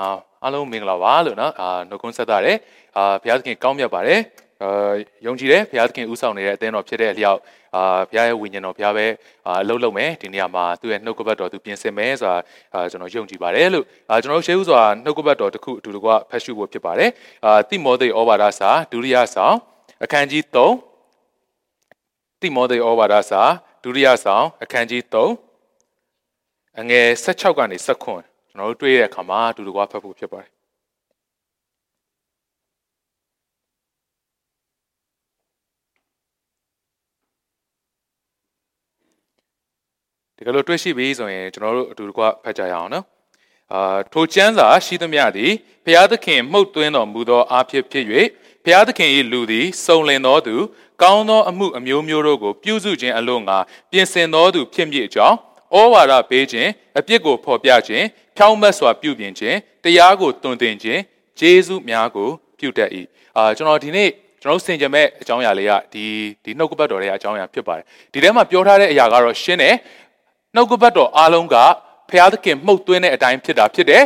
အာအားလုံးမင်္ဂလာပါလို့နော်အာနှုတ်ခွန်းဆက်တာတယ်အာဘုရားသခင်ကောင်းမြတ်ပါတယ်အာယုံကြည်တယ်ဘုရားသခင်ဥဆောင်နေတဲ့အသင်းတော်ဖြစ်တဲ့အလျောက်အာဘုရားရဲ့ဝိညာဉ်တော်ဘုရားပဲအာအလုပ်လုပ်မယ်ဒီနေရာမှာသူ့ရဲ့နှုတ်ကပတ်တော်သူပြင်ဆင်မယ်ဆိုတာအာကျွန်တော်ယုံကြည်ပါတယ်လို့အာကျွန်တော်ရှေးဥစွာနှုတ်ကပတ်တော်တစ်ခုအတူတကွဖတ်ရှုဖို့ဖြစ်ပါတယ်အာတိမောသေဩဝါဒစာဒုတိယဆောင်အခန်းကြီး3တိမောသေဩဝါဒစာဒုတိယဆောင်အခန်းကြီး3အငယ်16ကနေ19 ကျွန်တော်တို့တွေ့တဲ့အခါမှာအတူတကွဖတ်ဖို့ဖြစ်ပါတယ်ဒီကလိုတွေ့ရှိပြီဆိုရင်ကျွန်တော်တို့အတူတကွဖတ်ကြရအောင်နော်အာထိုကျမ်းစာရှိသမျှသည်ဘုရားသခင်မှုတ်သွင်းတော်မူသောအားဖြင့်ဖြစ်၍ဘုရားသခင်၏လူသည်စုံလင်သောသူကောင်းသောအမှုအမျိုးမျိုးတို့ကိုပြုစုခြင်းအလို့ငါပြင်ဆင်သောသူဖြစ်မည်အကြောင်းဩဝါဒပေးခြင်းအပြစ်ကိုဖော်ပြခြင်း ဖြောင်းမတ်စွာပြုပြင်ခြင်းတရားကိုတွင်တင်ခြင်းဂျေဇုများကိုပြုတတ်၏အာကျွန်တော်ဒီနေ့ကျွန်တော်ဆင်ကြမဲ့အကြောင်းအရာလေးကဒီဒီနှုတ်ကပတ်တော်တွေအကြောင်းအရာဖြစ်ပါတယ်ဒီထဲမှာပြောထားတဲ့အရာကတော့ရှင်းတယ်နှုတ်ကပတ်တော်အားလုံးကဖျားသခင်မှုတ်သွင်းတဲ့အတိုင်းဖြစ်တာဖြစ်တယ်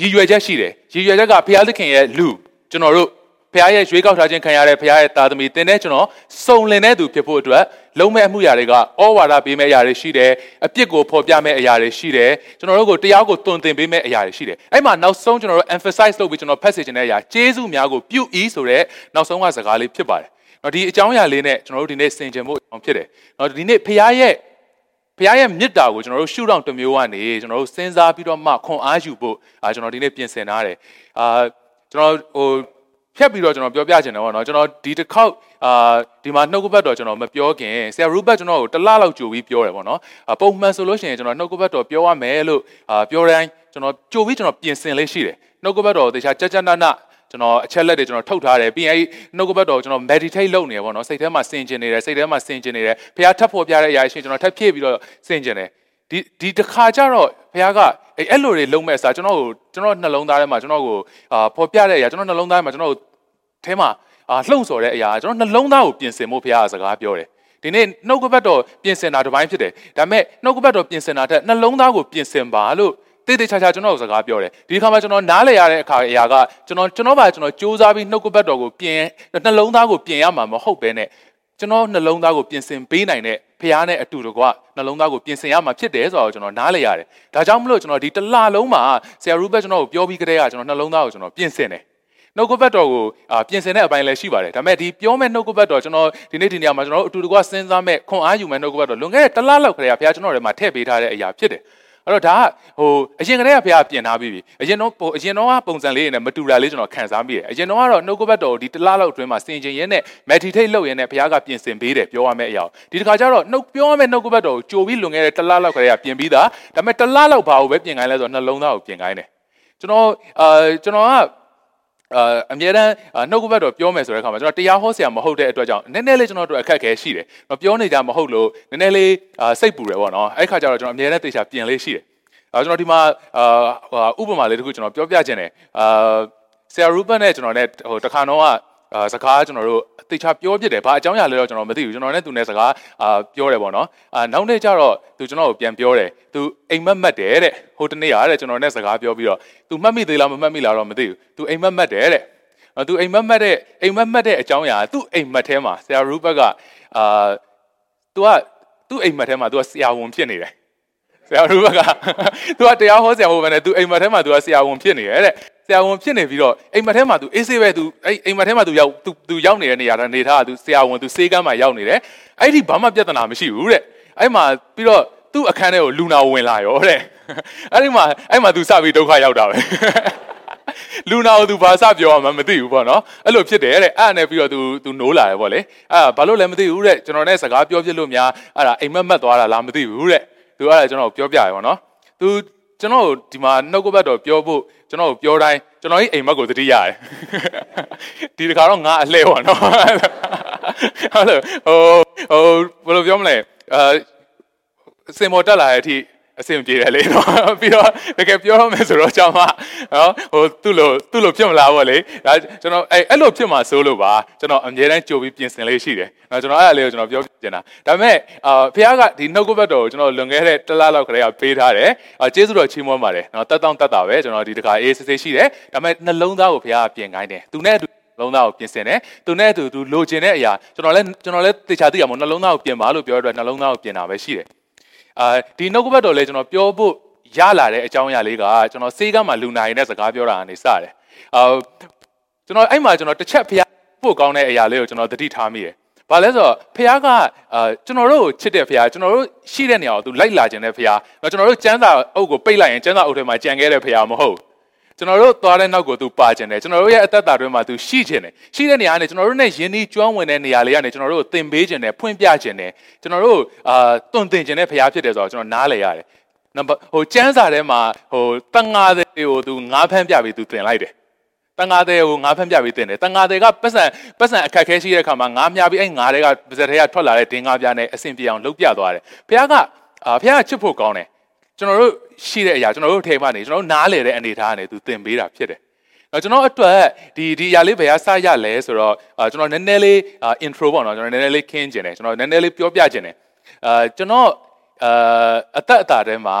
ရည်ရွယ်ချက်ရှိတယ်ရည်ရွယ်ချက်ကဖျားသခင်ရဲ့လူကျွန်တော်တို့ ဖခင်ရဲ့ရွေးကောက်ထားခြင်းခံရတဲ့ဖခင်ရဲ့သားသမီးတင်တဲ့ကျွန်တော်စုံလင်တဲ့သူဖြစ်ဖို့အတွက်လုံးမဲ့အမှုရာတွေကဩဝါဒပေးမဲ့အရာတွေရှိတယ်အပြစ်ကိုဖော်ပြမဲ့အရာတွေရှိတယ်ကျွန်တော်တို့ကိုတရားကိုတွင်တင်ပေးမဲ့အရာတွေရှိတယ်အဲ့မှာနောက်ဆုံးကျွန်တော်တို့ emphasize လုပ်ပြီးကျွန်တော်ဖတ်စေချင်တဲ့အရာကျေးဇူးများကိုပြုဤဆိုတဲ့နောက်ဆုံးကစကားလေးဖြစ်ပါတယ်နော်ဒီအကြောင်းအရာလေးနဲ့ကျွန်တော်တို့ဒီနေ့ဆင်ခြင်ဖို့အောင်ဖြစ်တယ်နော်ဒီနေ့ဖခင်ရဲ့ဘုရားရဲ့မေတ္တာကိုကျွန်တော်တို့ရှုထောင့်တစ်မျိုးကနေကျွန်တော်တို့စဉ်းစားပြီးတော့မှခွန်အားယူဖို့အာကျွန်တော်ဒီနေ့ပြင်ဆင်ထားတယ်အာကျွန်တော်ဟို ဖြတ်ပြီးတော့ကျွန်တော်ပြောပြချင်တယ်ပေါ့နော်ကျွန်တော်ဒီတစ်ခေါက်အာဒီမှာနှုတ်ကပတ်တော်ကျွန်တော်မပြောခင်ဆရာရူဘတ်ကျွန်တော်ကိုတစ်လလောက်ကြိုပြီးပြောတယ်ပေါ့နော်ပုံမှန်ဆိုလို့ရှိရင်ကျွန်တော်နှုတ်ကပတ်တော်ပြောရမယ်လို့အာပြောတိုင်းကျွန်တော်ကြိုပြီးကျွန်တော်ပြင်ဆင်လေးရှိတယ်နှုတ်ကပတ်တော်ကိုတခြားကြကြနနကျွန်တော်အချက်လက်တွေကျွန်တော်ထုတ်ထားတယ်ပြီးရင်အဲ့နှုတ်ကပတ်တော်ကျွန်တော် meditate လုပ်နေရပေါ့နော်စိတ်ထဲမှာဆင်ကျင်နေတယ်စိတ်ထဲမှာဆင်ကျင်နေတယ်ဖခင်ထပ်ဖို့ပြတဲ့အရာရှိကျွန်တော်ထပ်ဖြည့်ပြီးတော့ဆင်ကျင်တယ်ဒီဒီတစ်ခါကျတော့ဘုရားက အဲ့အဲ့လိုတွေလုံးမဲ့အစားကျွန်တော်ကိုကျွန်တော်နှလုံးသားထဲမှာကျွန်တော်ကိုအာပေါ်ပြတဲ့အရာကျွန်တော်နှလုံးသားထဲမှာကျွန်တော်ထဲမှာအာလှုံ့ဆော်တဲ့အရာကျွန်တော်နှလုံးသားကိုပြင်ဆင်ဖို့ဘုရားကစကားပြောတယ်ဒီနေ့နှုတ်ကပတ်တော်ပြင်ဆင်တာတစ်ပိုင်းဖြစ်တယ်ဒါပေမဲ့နှုတ်ကပတ်တော်ပြင်ဆင်တာထက်နှလုံးသားကိုပြင်ဆင်ပါလို့တေးသေးချာချာကျွန်တော်စကားပြောတယ်ဒီခါမှာကျွန်တော်နားလည်ရတဲ့အခါအရာကကျွန်တော်ကျွန်တော်ပါကျွန်တော်စူးစမ်းပြီးနှုတ်ကပတ်တော်ကိုပြင်နှလုံးသားကိုပြင်ရမှာမဟုတ်ဘဲနဲ့ ကျွန်တော်နှလုံးသားကိုပြင်ဆင်ပေးနိုင်တဲ့ဖះနဲ့အတူတကွနှလုံးသားကိုပြင်ဆင်ရမှာဖြစ်တယ်ဆိုတော့ကျွန်တော်နားလည်ရတယ်ဒါကြောင့်မလို့ကျွန်တော်ဒီတစ်လလုံးမှာဆရာရူဘတ်ကျွန်တော်ကိုပြောပြီးကြတဲ့ကကျွန်တော်နှလုံးသားကိုကျွန်တော်ပြင်ဆင်တယ်နှုတ်ကပတ်တော်ကိုပြင်ဆင်တဲ့အပိုင်းလည်းရှိပါတယ်ဒါပေမဲ့ဒီပြောမဲ့နှုတ်ကပတ်တော်ကျွန်တော်ဒီနေ့ဒီနေရာမှာကျွန်တော်တို့အတူတကွစဉ်းစားမဲ့ခွန်အားယူမဲ့နှုတ်ကပတ်တော်လွန်ခဲ့တဲ့တစ်လလောက်ခရေကဘုရားကျွန်တော်တို့မှာထည့်ပေးထားတဲ့အရာဖြစ်တယ် အဲ့တော့ဒါကဟိုအရင်ကတည်းကဘုရားပြင်ထားပြီးပြီအရင်တော့ဟိုအရင်တော့ကပုံစံလေးနဲ့မတူတာလေးကျွန်တော်ခံစားမိတယ်အရင်တော့ကတော့နှုတ်ကပတ်တော်ဒီတလားလောက်အတွင်းမှာစင်ကျင်ရင်းနဲ့ meditate လုပ်ရင်းနဲ့ဘုရားကပြင်ဆင်ပေးတယ်ပြောရမယ့်အရာဒီတစ်ခါကျတော့နှုတ်ပြောရမယ့်နှုတ်ကပတ်တော်ကိုကြိုပြီးလွန်ခဲ့တဲ့တလားလောက်ကလေးကပြင်ပြီးသားဒါပေမဲ့တလားလောက်ဘာလို့ပဲပြင်ခိုင်းလဲဆိုတော့နှလုံးသားကိုပြင်ခိုင်းတယ်ကျွန်တော်အာကျွန်တော်က အာအမြဲတမ်းနှုတ်ကပတ်တော်ပြောမယ်ဆိုတဲ့အခါမှာကျွန်တော်တရားဟောဆရာမဟုတ်တဲ့အတွက်ကြောင့်နည်းနည်းလေးကျွန်တော်တို့အခက်အခဲရှိတယ်။ပြောနေကြမဟုတ်လို့နည်းနည်းလေးစိတ်ပူတယ်ပေါ့နော်။အဲ့ခါကျတော့ကျွန်တော်အမြဲတမ်းတေချာပြင်လေးရှိတယ်အဲကျွန်တော်ဒီမှာအာဥပမာလေးတခုကျွန်တော်ပြောပြခြင်းတယ်အာဆရာရူဘတ်နဲ့ကျွန်တော်နဲ့ဟိုတခါတော့က အာစကားကျွန်တော်တို့တေချာပြောဖြစ်တယ်ဘာအကြောင်းအရာလဲတော့ကျွန်တော်မသိဘူးကျွန်တော်နဲ့သူနဲ့စကားအာပြောတယ်ပေါ့နော်အာနောက်နေ့ကျတော့သူကျွန်တော်ကိုပြန်ပြောတယ်သူအိမ်မက်မက်တယ်တဲ့ဟိုတနေ့ရတဲ့ကျွန်တော်နဲ့စကားပြောပြီးတော့သူမှတ်မိသေးလားမမှတ်မိလားတော့မသိဘူးသူအိမ်မက်မက်တယ်တဲ့သူအိမ်မက်မက်တဲ့အိမ်မက်မက်တဲ့အကြောင်းအရာသူ့အိမ်မက်ထဲမှာဆရာရူဘက်ကအာသူကသူ့အိမ်မက်ထဲမှာသူကဆရာဝန်ဖြစ်နေတယ်ဆရာရူဘက်ကသူကတရားဟောဆရာဟောပဲနဲ့သူအိမ်မက်ထဲမှာသူကဆရာဝန်ဖြစ်နေတယ်တဲ့ ဆရာဝန်ဖြစ်နေပြီးတော့အိမ်မက်ထဲမှာ तू အေးဆေးပဲ तू အဲ့အိမ်မက်ထဲမှာ तू ရောက် तू तू ရောက်နေတဲ့နေရာတာနေထား तू ဆရာဝန် तू စေးကမ်းမှာရောက်နေတယ်အဲ့ဒီဘာမှပြဿနာမရှိဘူးတဲ့အဲ့မှာပြီးတော့သူ့အခန်းထဲကိုလူနာဝင်လာရောတဲ့အဲ့ဒီမှာအဲ့မှာ तू စပြီးဒုက္ခရောက်တာပဲလူနာကို तू ဘာစပြောမှမသိဘူးပေါ့နော်အဲ့လိုဖြစ်တယ်တဲ့အဲ့နဲ့ပြီးတော့ तू तू နိုးလာတယ်ပေါ့လေအဲ့ဘာလို့လဲမသိဘူးတဲ့ကျွန်တော်နဲ့စကားပြောပြလို့များအဲ့ဒါအိမ်မက်မက်သွားတာလားမသိဘူးတဲ့သူအဲ့ဒါကျွန်တော်ပြောပြရပါတော့သူ ကျွန်တော်ဒီမှာနှုတ်ကပတ်တော်ပြောဖို့ကျွန်တော်ပြောတိုင်းကျွန်တော်ဤအိမ်မက်ကိုသတိရတယ်ဒီတခါတော့ငါအလှဲပါနော်ဟုတ်လို့ဟိုဟိုဘယ်လိုပြောမလဲအာစင်မော်တက်လာတဲ့အထိ အဆင်ပြေတယ်လေနော်ပြီးတော့တကယ်ပြောရမယ်ဆိုတော့ကျွန်မနော်ဟိုသူ့လိုသူ့လိုဖြစ်မလားပေါ့လေဒါကျွန်တော်အဲ့အဲ့လိုဖြစ်မှာစိုးလို့ပါကျွန်တော်အမြဲတမ်းကြိုပြီးပြင်ဆင်လေးရှိတယ်နော်ကျွန်တော်အဲ့ဒါလေးကိုကျွန်တော်ပြောပြနေတာဒါပေမဲ့အာဖခင်ကဒီနှုတ်ကပတ်တော်ကိုကျွန်တော်လွန်ခဲ့တဲ့တစ်လလောက်ခရေကပေးထားတယ်အာကျေးဇူးတော်ချီးမွမ်းပါတယ်နော်တက်တောင့်တက်တာပဲကျွန်တော်ဒီတခါအေးစစ်စစ်ရှိတယ်ဒါပေမဲ့နှလုံးသားကိုဖခင်ကပြင်ခိုင်းတယ်သူနဲ့အတူလုံးသားကိုပြင်ဆင်တယ်သူနဲ့အတူသူလိုချင်တဲ့အရာကျွန်တော်လည်းကျွန်တော်လည်းတေချာသိရမို့နှလုံးသားကိုပြင်ပါလို့ပြောရတဲ့နှလုံးသားကိုပြင်တာပဲရှိတယ် အာဒီနှုတ်ကပတ်တော်လေးကျွန်တော်ပြောဖို့ရလာတဲ့အကြောင်းအရာလေးကကျွန်တော်စေးကမှလူနာရင်နဲ့စကားပြောတာကနေစတယ်အာကျွန်တော်အဲ့မှာကျွန်တော်တစ်ချက်ဖျားဖို့ကောင်းတဲ့အရာလေးကိုကျွန်တော်သတိထားမိတယ်ဘာလဲဆိုတော့ဖះကအာကျွန်တော်တို့ချစ်တဲ့ဖះကျွန်တော်တို့ရှိတဲ့နေရာကိုသူလိုက်လာခြင်းတဲ့ဖះတော့ကျွန်တော်တို့ကျမ်းစာအုပ်ကိုပိတ်လိုက်ရင်ကျမ်းစာအုပ်ထဲမှာကြံခဲ့တဲ့ဖះမဟုတ် ကျွန်တော်တို့သွားတဲ့နောက်ကိုသူပါခြင်းတယ်ကျွန်တော်တို့ရဲ့အသက်တာတွေမှာသူရှိခြင်းတယ်ရှိတဲ့နေရာကနေကျွန်တော်တို့နဲ့ယဉ်ဤကျွမ်းဝင်တဲ့နေရာလေးကနေကျွန်တော်တို့ကိုသင်ပေးခြင်းတယ်ဖွင့်ပြခြင်းတယ်ကျွန်တော်တို့အာတွင်တင်ခြင်းတဲ့ဖះဖြစ်တယ်ဆိုတော့ကျွန်တော်နားလည်ရတယ်နံပါတ်ဟိုကျမ်းစာထဲမှာဟိုတန်ငါတွေကိုသူငါးဖမ်းပြပြီးသူသင်လိုက်တယ်တန်ငါတွေကိုငါးဖမ်းပြပြီးသင်တယ်တန်ငါတွေကပတ်စံပတ်စံအခက်ခဲရှိတဲ့အခါမှာငါးမြပြီးအဲ့ငါးတွေကပါဇက်တွေကထွက်လာတဲ့ဒင်းငါးပြားနဲ့အဆင်ပြေအောင်လုပ်ပြသွားတယ်ဘုရားကအာဘုရားကချစ်ဖို့ကောင်းတယ် ကျွန်တော်တို့ရှိတဲ့အရာကျွန်တော်တို့ထဲမှာနေကျွန်တော်တို့နားလေတဲ့အနေထားနဲ့သူသင်ပေးတာဖြစ်တယ်တော့ကျွန်တော်အတွက်ဒီဒီအရာလေးဘယ်ဟာစရလဲဆိုတော့ကျွန်တော်နည်းနည်းလေး intro ပေါ့နော်ကျွန်တော်နည်းနည်းလေးခင်းကျင်တယ်ကျွန်တော်နည်းနည်းလေးပြောပြကျင်တယ်အာကျွန်တော်အာအသက်အတာထဲမှာ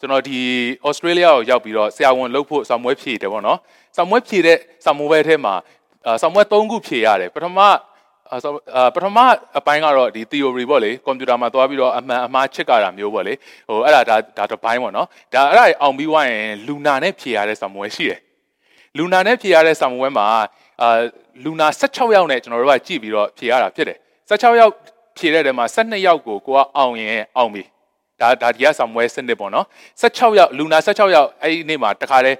ကျွန်တော်ဒီဩစတြေးလျကိုရောက်ပြီးတော့ဆရာဝန်လုပ်ဖို့ဆောင်မွဲဖြည့်တယ်ပေါ့နော်ဆောင်မွဲဖြည့်တဲ့ဆောင်မွဲထဲမှာဆောင်မွဲ၃ခုဖြည့်ရတယ်ပထမ ပထမအပိုင်းကတော့ဒီ theory ပေါ့လေကွန်ပျူတာမှာသွားပြီးတော့အမှန်အမှားချစ်ကြတာမျိုးပေါ့လေဟိုအဲ့ဒါဒါဒါတစ်ပိုင်းပေါ့နော်ဒါအဲ့ဒါအောင်ပြီးွားရင်လူနာနဲ့ဖြည့်ရတဲ့ဆောင်မွဲရှိတယ်လူနာနဲ့ဖြည့်ရတဲ့ဆောင်မွဲမှာအာလူနာ16ယောက်နဲ့ကျွန်တော်တို့ကကြည့်ပြီးတော့ဖြည့်ရတာဖြစ်တယ်16ယောက်ဖြည့်တဲ့ထဲမှာ12ယောက်ကိုကိုကအောင်ရင်အောင်ပြီ ဒါဒါဒီကဆာမွဲစနစ်ပေါ့နော်16ယောက်လူနာ16ယောက်အဲ့ဒီနေ့မှာတခါတည်း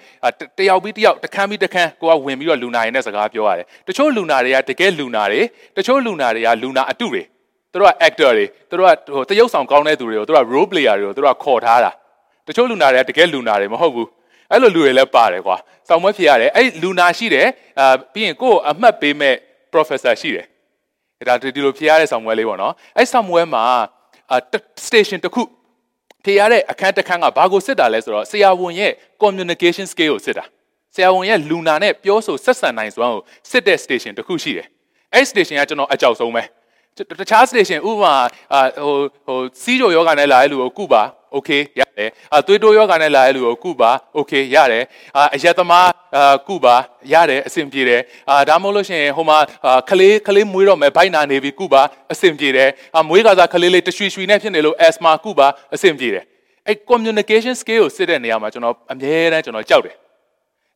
တယောက်ပြီးတယောက်တခန်းပြီးတခန်းကိုကဝင်ပြီးတော့လူနာရင်းနဲ့စကားပြောရတယ်တချို့လူနာတွေကတကယ်လူနာတွေတချို့လူနာတွေကလူနာအတုတွေသူတို့က actor တွေသူတို့ကဟိုတရုပ်ဆောင်ကောင်းတဲ့သူတွေကိုသူတို့က role player တွေကိုသူတို့ကခေါ်ထားတာတချို့လူနာတွေကတကယ်လူနာတွေမဟုတ်ဘူးအဲ့လိုလူတွေလည်းပါတယ်ကွာစောင်းမွဲဖြစ်ရတယ်အဲ့လူနာရှိတယ်အာပြီးရင်ကိုယ့်အမှတ်ပေးမဲ့ professor ရှိတယ်ဒါဒီလိုဖြစ်ရတဲ့ဆောင်မွဲလေးပေါ့နော်အဲ့ဆောင်မွဲမှာအာ station တစ်ခု ဖြေရတဲ့အခန်းတစ်ခန်းကဘာကိုစစ်တာလဲဆိုတော့ဆရာဝန်ရဲ့ communication skill ကိုစစ်တာဆရာဝန်ရဲ့လူနာနဲ့ပြောဆိုဆက်ဆံနိုင်စွမ်းကိုစစ်တဲ့ station တစ်ခုရှိတယ်အဲ့ station ကကျွန်တော်အကြောက်ဆုံးပဲတခြား station ဥပမာဟိုဟိုစီးကြိုယောဂနဲ့လာတဲ့လူကိုကုပါ โอเคရတယ်အသွေးတိုးယောဂနဲ့လာတဲ့လူကိုကုပါโอเคရတယ်အရက်သမားကုပါရတယ်အဆင်ပြေတယ်အာဒါမှမဟုတ်လို့ရှိရင်ဟိုမှာခလေးခလေးမွေးတော့မယ်ဘိုက်နာနေပြီကုပါအဆင်ပြေတယ်အမွေးကစားခလေးလေးတရွှေရွှေနဲ့ဖြစ်နေလို့ asthma ကုပါအဆင်ပြေတယ်အဲ့ communication skill ကိုစစ်တဲ့နေရာမှာကျွန်တော်အမြဲတမ်းကျွန်တော်ကြောက်တယ်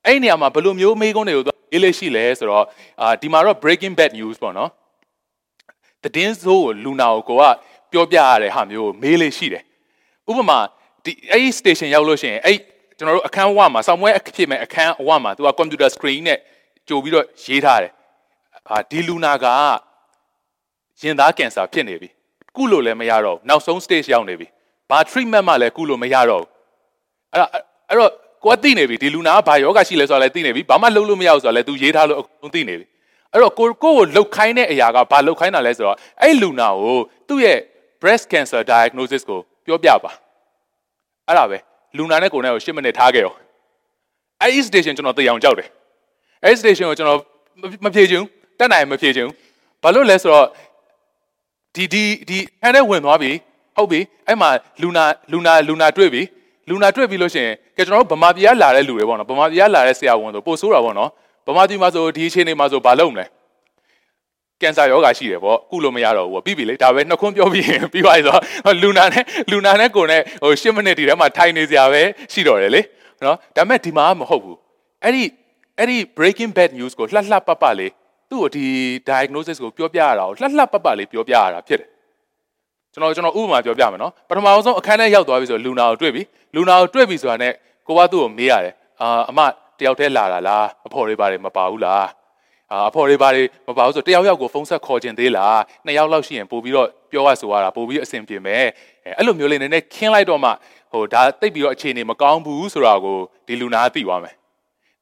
အဲ့ဒီနေရာမှာဘယ်လိုမျိုးမေးခွန်းတွေကိုရေးလေးရှိလဲဆိုတော့အာဒီမှာတော့ breaking bad news ပေါ့နော်တည်င်းစိုးကိုလူနာကိုကိုကပြောပြရတဲ့ဟာမျိုးကိုမေးလေးရှိတယ် ဥပမာဒီအဲ့ဒီ station ရောက်လို့ရှိရင်အဲ့ကျွန်တော်တို့အခန်းဝမှာစောင့်မွဲအဖြစ်မဲ့အခန်းအဝမှာသူက computer screen နဲ့ကြိုပြီးတော့ရေးထားတယ်အာဒီလူနာကရင်သားကင်ဆာဖြစ်နေပြီကုလို့လည်းမရတော့နောက်ဆုံး stage ရောက်နေပြီဘာ treatment မှလည်းကုလို့မရတော့ဘူးအဲ့တော့အဲ့တော့ကိုကသိနေပြီဒီလူနာကဘာယောဂရှိလဲဆိုတာလည်းသိနေပြီဘာမှလုပ်လို့မရဘူးဆိုတာလည်း तू ရေးထားလို့အကုန်သိနေပြီအဲ့တော့ကိုကိုကိုလှုပ်ခိုင်းတဲ့အရာကဘာလှုပ်ခိုင်းတာလဲဆိုတော့အဲ့လူနာကိုသူ့ရဲ့ breast cancer diagnosis ကို ပြောပြပါအဲ့ဒါပဲလူနာနဲ့ကိုယ်နဲ့ကို10မိနစ်ထားခဲ့ရောအဲ့ဒီ station ကျွန်တော်သိအောင်ကြောက်တယ်အဲ့ဒီ station ကိုကျွန်တော်မဖြေချင်ဘူးတက်နိုင်မဖြေချင်ဘူးဘာလို့လဲဆိုတော့ဒီဒီဒီအဲ့နဲ့ဝင်သွားပြီဟုတ်ပြီအဲ့မှာလူနာလူနာလူနာတွေ့ပြီလူနာတွေ့ပြီလို့ရှိရင်ကဲကျွန်တော်တို့ဗမာပြည်ကလာတဲ့လူတွေပေါ့နော်ဗမာပြည်ကလာတဲ့ဆရာဝန်ဆိုပို့ဆိုးတာပေါ့နော်ဗမာပြည်မှာဆိုဒီအခြေအနေမှာဆိုဘာလုပ်မလဲ ကင်ဆာယောဂါရှိတယ်ပေါ့ကုလို့မရတော့ဘူးပေါ့ပြီးပြီလေဒါပဲနှခွန်းပြောပြီးရင်ပြီးသွားပြီဆိုတော့လူနာနဲ့လူနာနဲ့ကိုယ်နဲ့ဟို10မိနစ်ဒီထဲမှာထိုင်နေစရာပဲရှိတော့တယ်လေနော်ဒါပေမဲ့ဒီမှာမဟုတ်ဘူးအဲ့ဒီအဲ့ဒီ breaking bad news ကိုလှလှပပလေးသူ့ကိုဒီ diagnosis ကိုပြောပြရတာကိုလှလှပပလေးပြောပြရတာဖြစ်တယ်ကျွန်တော်ကျွန်တော်ဥပမာပြောပြမယ်နော်ပထမဆုံးအခန်းထဲရောက်သွားပြီဆိုလူနာကိုတွေ့ပြီလူနာကိုတွေ့ပြီဆိုတာနဲ့ကိုကသူ့ကိုမေးရတယ်အာအမတယောက်တည်းလာတာလားအဖော်တွေပါတယ်မပါဘူးလား အာအဖော်တွေပါတယ်မပါဘူးဆိုတယောက်ယောက်ကိုဖုန်းဆက်ခေါ်ခြင်းသေးလားနှစ်ယောက်လောက်ရှိရင်ပို့ပြီးတော့ပြောရဆိုရတာပို့ပြီးအဆင်ပြေမယ်အဲအဲ့လိုမျိုးလေးနည်းနည်းခင်းလိုက်တော့မှဟိုဒါတိတ်ပြီးတော့အခြေအနေမကောင်းဘူးဆိုတာကိုဒီလူနာသိသွားမယ်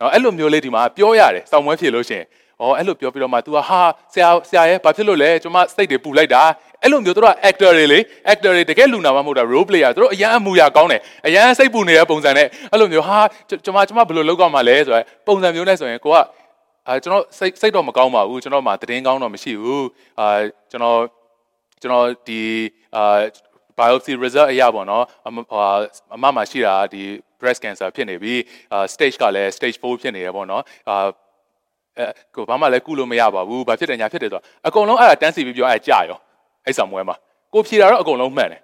နော်အဲ့လိုမျိုးလေးဒီမှာပြောရတယ်စောင့်မွဲဖြေလို့ရှိရင်ဩအဲ့လိုပြောပြီးတော့မှ तू ဟာဆရာဆရာရဲ့ဘာဖြစ်လို့လဲကျွန်မစိတ်တွေပူလိုက်တာအဲ့လိုမျိုးတို့က actor တွေလေ actor တွေတကယ်လူနာမမဟုတ်တာ role player တို့အရန်အမူအရာကောင်းတယ်အရန်စိတ်ပူနေတဲ့ပုံစံနဲ့အဲ့လိုမျိုးဟာကျွန်မကျွန်မဘယ်လိုလုပ်ကြမှာလဲဆိုတော့ပုံစံမျိုးနဲ့ဆိုရင်ကိုက အာကျွန်တော်စိတ်စိတ်တော့မကောင်းပါဘူးကျွန်တော်မှတည်င်းကောင်းတော့မရှိဘူးအာကျွန်တော်ကျွန်တော်ဒီအာ biopsy result အရပေါ့နော်အမမှာရှိတာဒီ breast cancer ဖြစ်နေပြီ stage ကလည်း stage 4ဖြစ်နေရပေါ့နော်အာအဲကိုဘာမှလည်းကုလို့မရပါဘူးဘာဖြစ်တယ်ညာဖြစ်တယ်ဆိုတော့အကုန်လုံးအဲ့ဒါတန်းစီပြီးပြောအဲ့ကြာရောအဲ့ဆောင်မွဲမှာကိုဖြေတာတော့အကုန်လုံးမှန်တယ်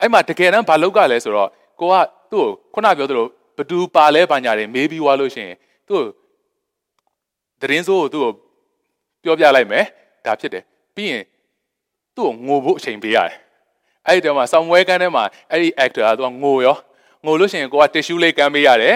အဲ့မှာတကယ်တမ်းဘာလုပ်ကြလဲဆိုတော့ကိုကသူ့ကိုခုနပြောသလိုဘသူပါလဲဘာညာတွေမေးပြီးွားလို့ရှိရင်သူ့ သတင်းစိုးကိုသူ့ကိုပြောပြလိုက်မယ်ဒါဖြစ်တယ်ပြီးရင်သူ့ကိုငိုဖို့အချိန်ပေးရတယ်အဲ့ဒီတော့မှဆောင်းဝဲကန်းထဲမှာအဲ့ဒီ actor ကသူကငိုရောငိုလို့ရှိရင်ကိုက tissue လေးကမ်းပေးရတယ်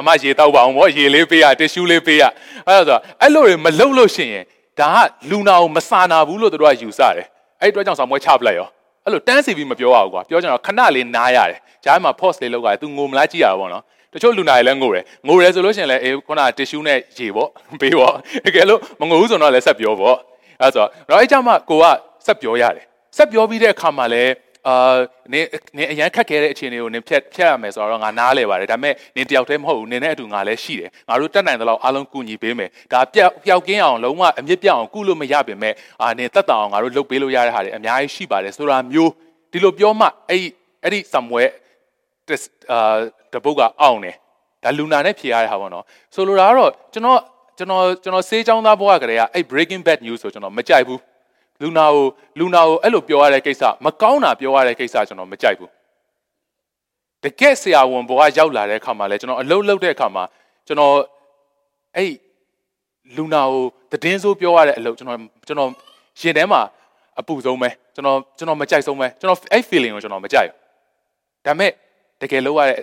အမရေတောက်ပါအောင်ပေါ့ရေလေးပေးရ tissue လေးပေးရအဲ့ဒါဆိုအဲ့လိုတွေမလုပ်လို့ရှိရင်ဒါကလူနာကိုမစာနာဘူးလို့တို့ကယူဆတယ်အဲ့ဒီအတွက်ကြောင့်ဆောင်းပွဲချပလိုက်ရောအဲ့လိုတန်းစီပြီးမပြောရဘူးကွာပြောကြတော့ခဏလေးနားရတယ်ဂျားမှာ pause လေးလောက်ရတယ် तू ငိုမလားကြည့်ရတာပေါ့နော် တချို့လူနာတွေလည်းငိုတယ်ငိုတယ်ဆိုလို့ရှိရင်လည်းအေးခုန tissue နဲ့ရေပေါ့ပေးပေါ့တကယ်လို့မငိုဘူးဆိုတော့လည်းဆက်ပြောပေါ့အဲ့ဆိုတော့အဲ့ကြမှာကိုကဆက်ပြောရတယ်ဆက်ပြောပြီးတဲ့အခါမှာလည်းအာနင်နင်အရန်ခက်ခဲတဲ့အခြေအနေကိုနင်ဖြတ်ဖြတ်ရမယ်ဆိုတော့ငါနားလဲပါတယ်ဒါပေမဲ့နင်တယောက်တည်းမဟုတ်ဘူးနင်နဲ့အတူငါလည်းရှိတယ်ငါတို့တက်နိုင်တဲ့လောက်အားလုံးကူညီပေးမယ်ဒါပျောက်ပျောက်ကင်းအောင်လုံးဝအမြင့်ပြအောင်ကုလို့မရပါပဲအာနင်တက်တောင်အောင်ငါတို့လုပ်ပေးလို့ရတဲ့ဟာတွေအများကြီးရှိပါတယ်ဆိုတာမျိုးဒီလိုပြောမှအဲ့အဲ့ဒီ somewhere အာတပုတ်ကအောင်တယ်ဒါလူနာနဲ့ဖြေရတဲ့ဟာပေါ့နော်ဆိုလိုတာကတော့ကျွန်တော်ကျွန်တော်ကျွန်တော်စေးချောင်းသားဘဝကလေးကအဲ့ breaking bad news ဆိုကျွန်တော်မကြိုက်ဘူးလူနာကိုလူနာကိုအဲ့လိုပြောရတဲ့ကိစ္စမကောင်းတာပြောရတဲ့ကိစ္စကျွန်တော်မကြိုက်ဘူးတကယ်ဆရာဝန်ဘဝရောက်လာတဲ့အခါမှာလဲကျွန်တော်အလုပ်လုပ်တဲ့အခါမှာကျွန်တော်အဲ့လူနာကိုတည်င်းဆိုးပြောရတဲ့အလုပ်ကျွန်တော်ကျွန်တော်ရင်ထဲမှာအပူဆုံးပဲကျွန်တော်ကျွန်တော်မကြိုက်ဆုံးပဲကျွန်တော်အဲ့ feeling ကိုကျွန်တော်မကြိုက်ဘူးဒါပေမဲ့ တကယ်လုပ်ရတဲ့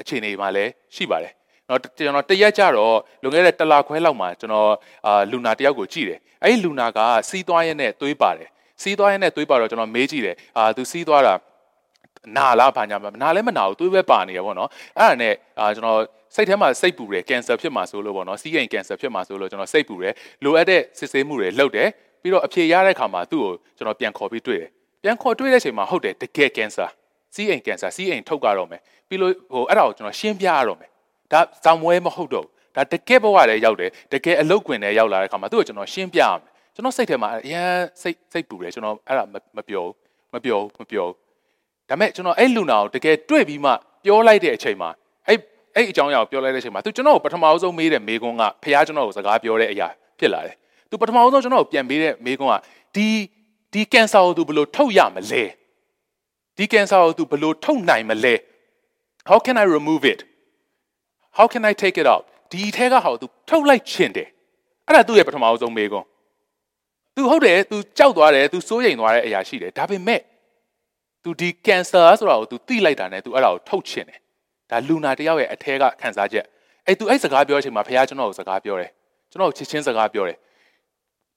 အခြေအနေမှာလည်းရှိပါတယ်နော်ကျွန်တော်တရက်ကြတော့လွန်ခဲ့တဲ့တလခွဲလောက်မှာကျွန်တော်အာလူနာတယောက်ကိုကြည့်တယ်အဲ့ဒီလူနာကစီးသွားရဲနဲ့သွေးပါတယ်စီးသွားရဲနဲ့သွေးပါတော့ကျွန်တော်မေးကြည့်တယ်အာသူစီးသွားတာနာလားဘာညာမနာလည်းမနာဘူးသွေးပဲပါနေရပေါ့နော်အဲ့ဒါနဲ့အာကျွန်တော်စိတ်ထဲမှာစိတ်ပူတယ်ကင်ဆာဖြစ်မှာဆိုလို့ပေါ့နော်စီးရင်ကင်ဆာဖြစ်မှာဆိုလို့ကျွန်တော်စိတ်ပူတယ်လိုအပ်တဲ့စစ်ဆေးမှုတွေလုပ်တယ်ပြီးတော့အဖြေရတဲ့အခါမှာသူ့ကိုကျွန်တော်ပြန်ခေါ်ပြီးတွေ့တယ်ပြန်ခေါ်တွေ့တဲ့အချိန်မှာဟုတ်တယ်တကယ်ကင်ဆာ စီးအိမ်ကင်ဆာစီးအိမ်ထုတ်ကြတော့မယ်ပြီးလို့ဟိုအဲ့ဒါကိုကျွန်တော်ရှင်းပြရတော့မယ်ဒါဇောင်မွဲမဟုတ်တော့ဘူးဒါတကယ်ဘဝထဲရောက်တယ်တကယ်အလုတ်ခွင်ထဲရောက်လာတဲ့အခါမှာသူ့ကိုကျွန်တော်ရှင်းပြရမယ်ကျွန်တော်စိတ်ထဲမှာအရန်စိတ်စိတ်ပူတယ်ကျွန်တော်အဲ့ဒါမပြောဘူးမပြောဘူးမပြောဘူးဒါပေမဲ့ကျွန်တော်အဲ့လူနာကိုတကယ်တွေ့ပြီးမှပြောလိုက်တဲ့အချိန်မှာအဲ့အဲ့အကြောင်းအရာကိုပြောလိုက်တဲ့အချိန်မှာသူကျွန်တော်ကိုပထမအဆုံးမေးတဲ့မေးခွန်းကဖះကျွန်တော်ကိုစကားပြောတဲ့အရာဖြစ်လာတယ်သူပထမအဆုံးကျွန်တော်ကိုပြန်မေးတဲ့မေးခွန်းကဒီဒီကင်ဆာကိုသူဘယ်လိုထုတ်ရမလဲ ဒီကင်ဆာကိုသူဘယ်လိုထုတ်နိုင်မလဲ how can i remove it how can i take it out ဒီထဲကဟာကို तू ထုတ်လိုက်ချင်တယ်အဲ့ဒါသူ့ရဲ့ပထမဆုံးမေးခွန်း तू ဟုတ်တယ် तू ကြောက်သွားတယ် तू စိုးရိမ်သွားတဲ့အရာရှိတယ်ဒါပေမဲ့ तू ဒီ cancer ဆိုတာကို तू သိလိုက်တာနဲ့ तू အဲ့ဒါကိုထုတ်ချင်တယ်ဒါလူနာတယောက်ရဲ့အထဲကခံစားချက်အဲ့ तू အဲ့စကားပြောတဲ့အချိန်မှာဖခင်ကျွန်တော်ကိုစကားပြောတယ်ကျွန်တော်ကိုချစ်ချင်းစကားပြောတယ်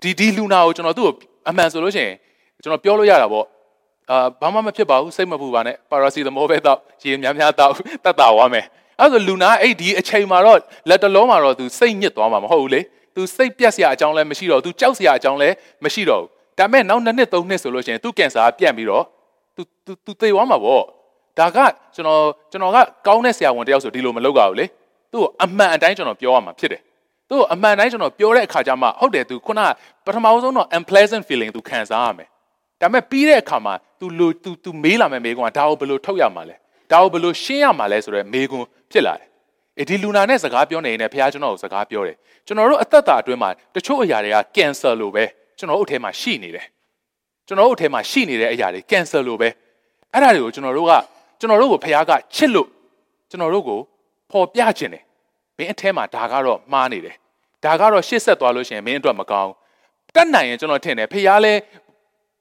ဒီဒီလူနာကိုကျွန်တော်သူ့ကိုအမှန်ဆိုလို့ရှိရင်ကျွန်တော်ပြောလို့ရတာပေါ့ အာဘာမှမဖြစ်ပါဘူးစိတ်မပူပါနဲ့ပါရာစီတမောပဲတော့ရေများများတော့တတ်တာဝမ်းမယ်အဲ့ဆိုလူနာအဲ့ဒီအချိန်မှာတော့လက်တလုံးမှာတော့ तू စိတ်ညစ်သွားမှာမဟုတ်ဘူးလေ तू စိတ်ပြက်စရာအကြောင်းလည်းမရှိတော့ तू ကြောက်စရာအကြောင်းလည်းမရှိတော့ဘူးဒါပေမဲ့နောက်နှစ်နှစ်သုံးနှစ်ဆိုလို့ရှိရင် तू ကင်ဆာပြန့်ပြီးတော့ तू तू तू သေသွားမှာပေါ့ဒါကကျွန်တော်ကျွန်တော်ကကောင်းတဲ့ဆရာဝန်တယောက်ဆိုဒီလိုမလုပ်ကြဘူးလေသူ့ကိုအမှန်အတိုင်းကျွန်တော်ပြောရမှာဖြစ်တယ်သူ့ကိုအမှန်တိုင်းကျွန်တော်ပြောတဲ့အခါကျမှဟုတ်တယ် तू ခုနပထမဆုံးတော့ unpleasant feeling तू ခံစားရမယ် ဒါပေမဲ့ပြီးတဲ့အခါမှာ तू လို तू तू မေးလာမယ်မေးခွန်းကဒါကိုဘယ်လိုထုတ်ရမှာလဲဒါကိုဘယ်လိုရှင်းရမှာလဲဆိုတော့မေးခွန်းဖြစ်လာတယ်အေဒီလူနာနဲ့စကားပြောနေရင်လည်းဘုရားကျွန်တော်ကိုစကားပြောတယ်ကျွန်တော်တို့အသက်တာအတွင်းမှာတချို့အရာတွေကကင်ဆာလိုပဲကျွန်တော်တို့အထဲမှာရှိနေတယ်ကျွန်တော်တို့အထဲမှာရှိနေတဲ့အရာတွေကင်ဆာလိုပဲအဲ့ဒါတွေကိုကျွန်တော်တို့ကကျွန်တော်တို့ကိုဘုရားကချစ်လို့ကျွန်တော်တို့ကိုပေါ်ပြခြင်းတယ်မင်းအထဲမှာဒါကတော့မှားနေတယ်ဒါကတော့ရှေ့ဆက်သွားလို့ရှိရင်မင်းအတွက်မကောင်းတတ်နိုင်ရင်ကျွန်တော်ထင်တယ်ဖះလဲ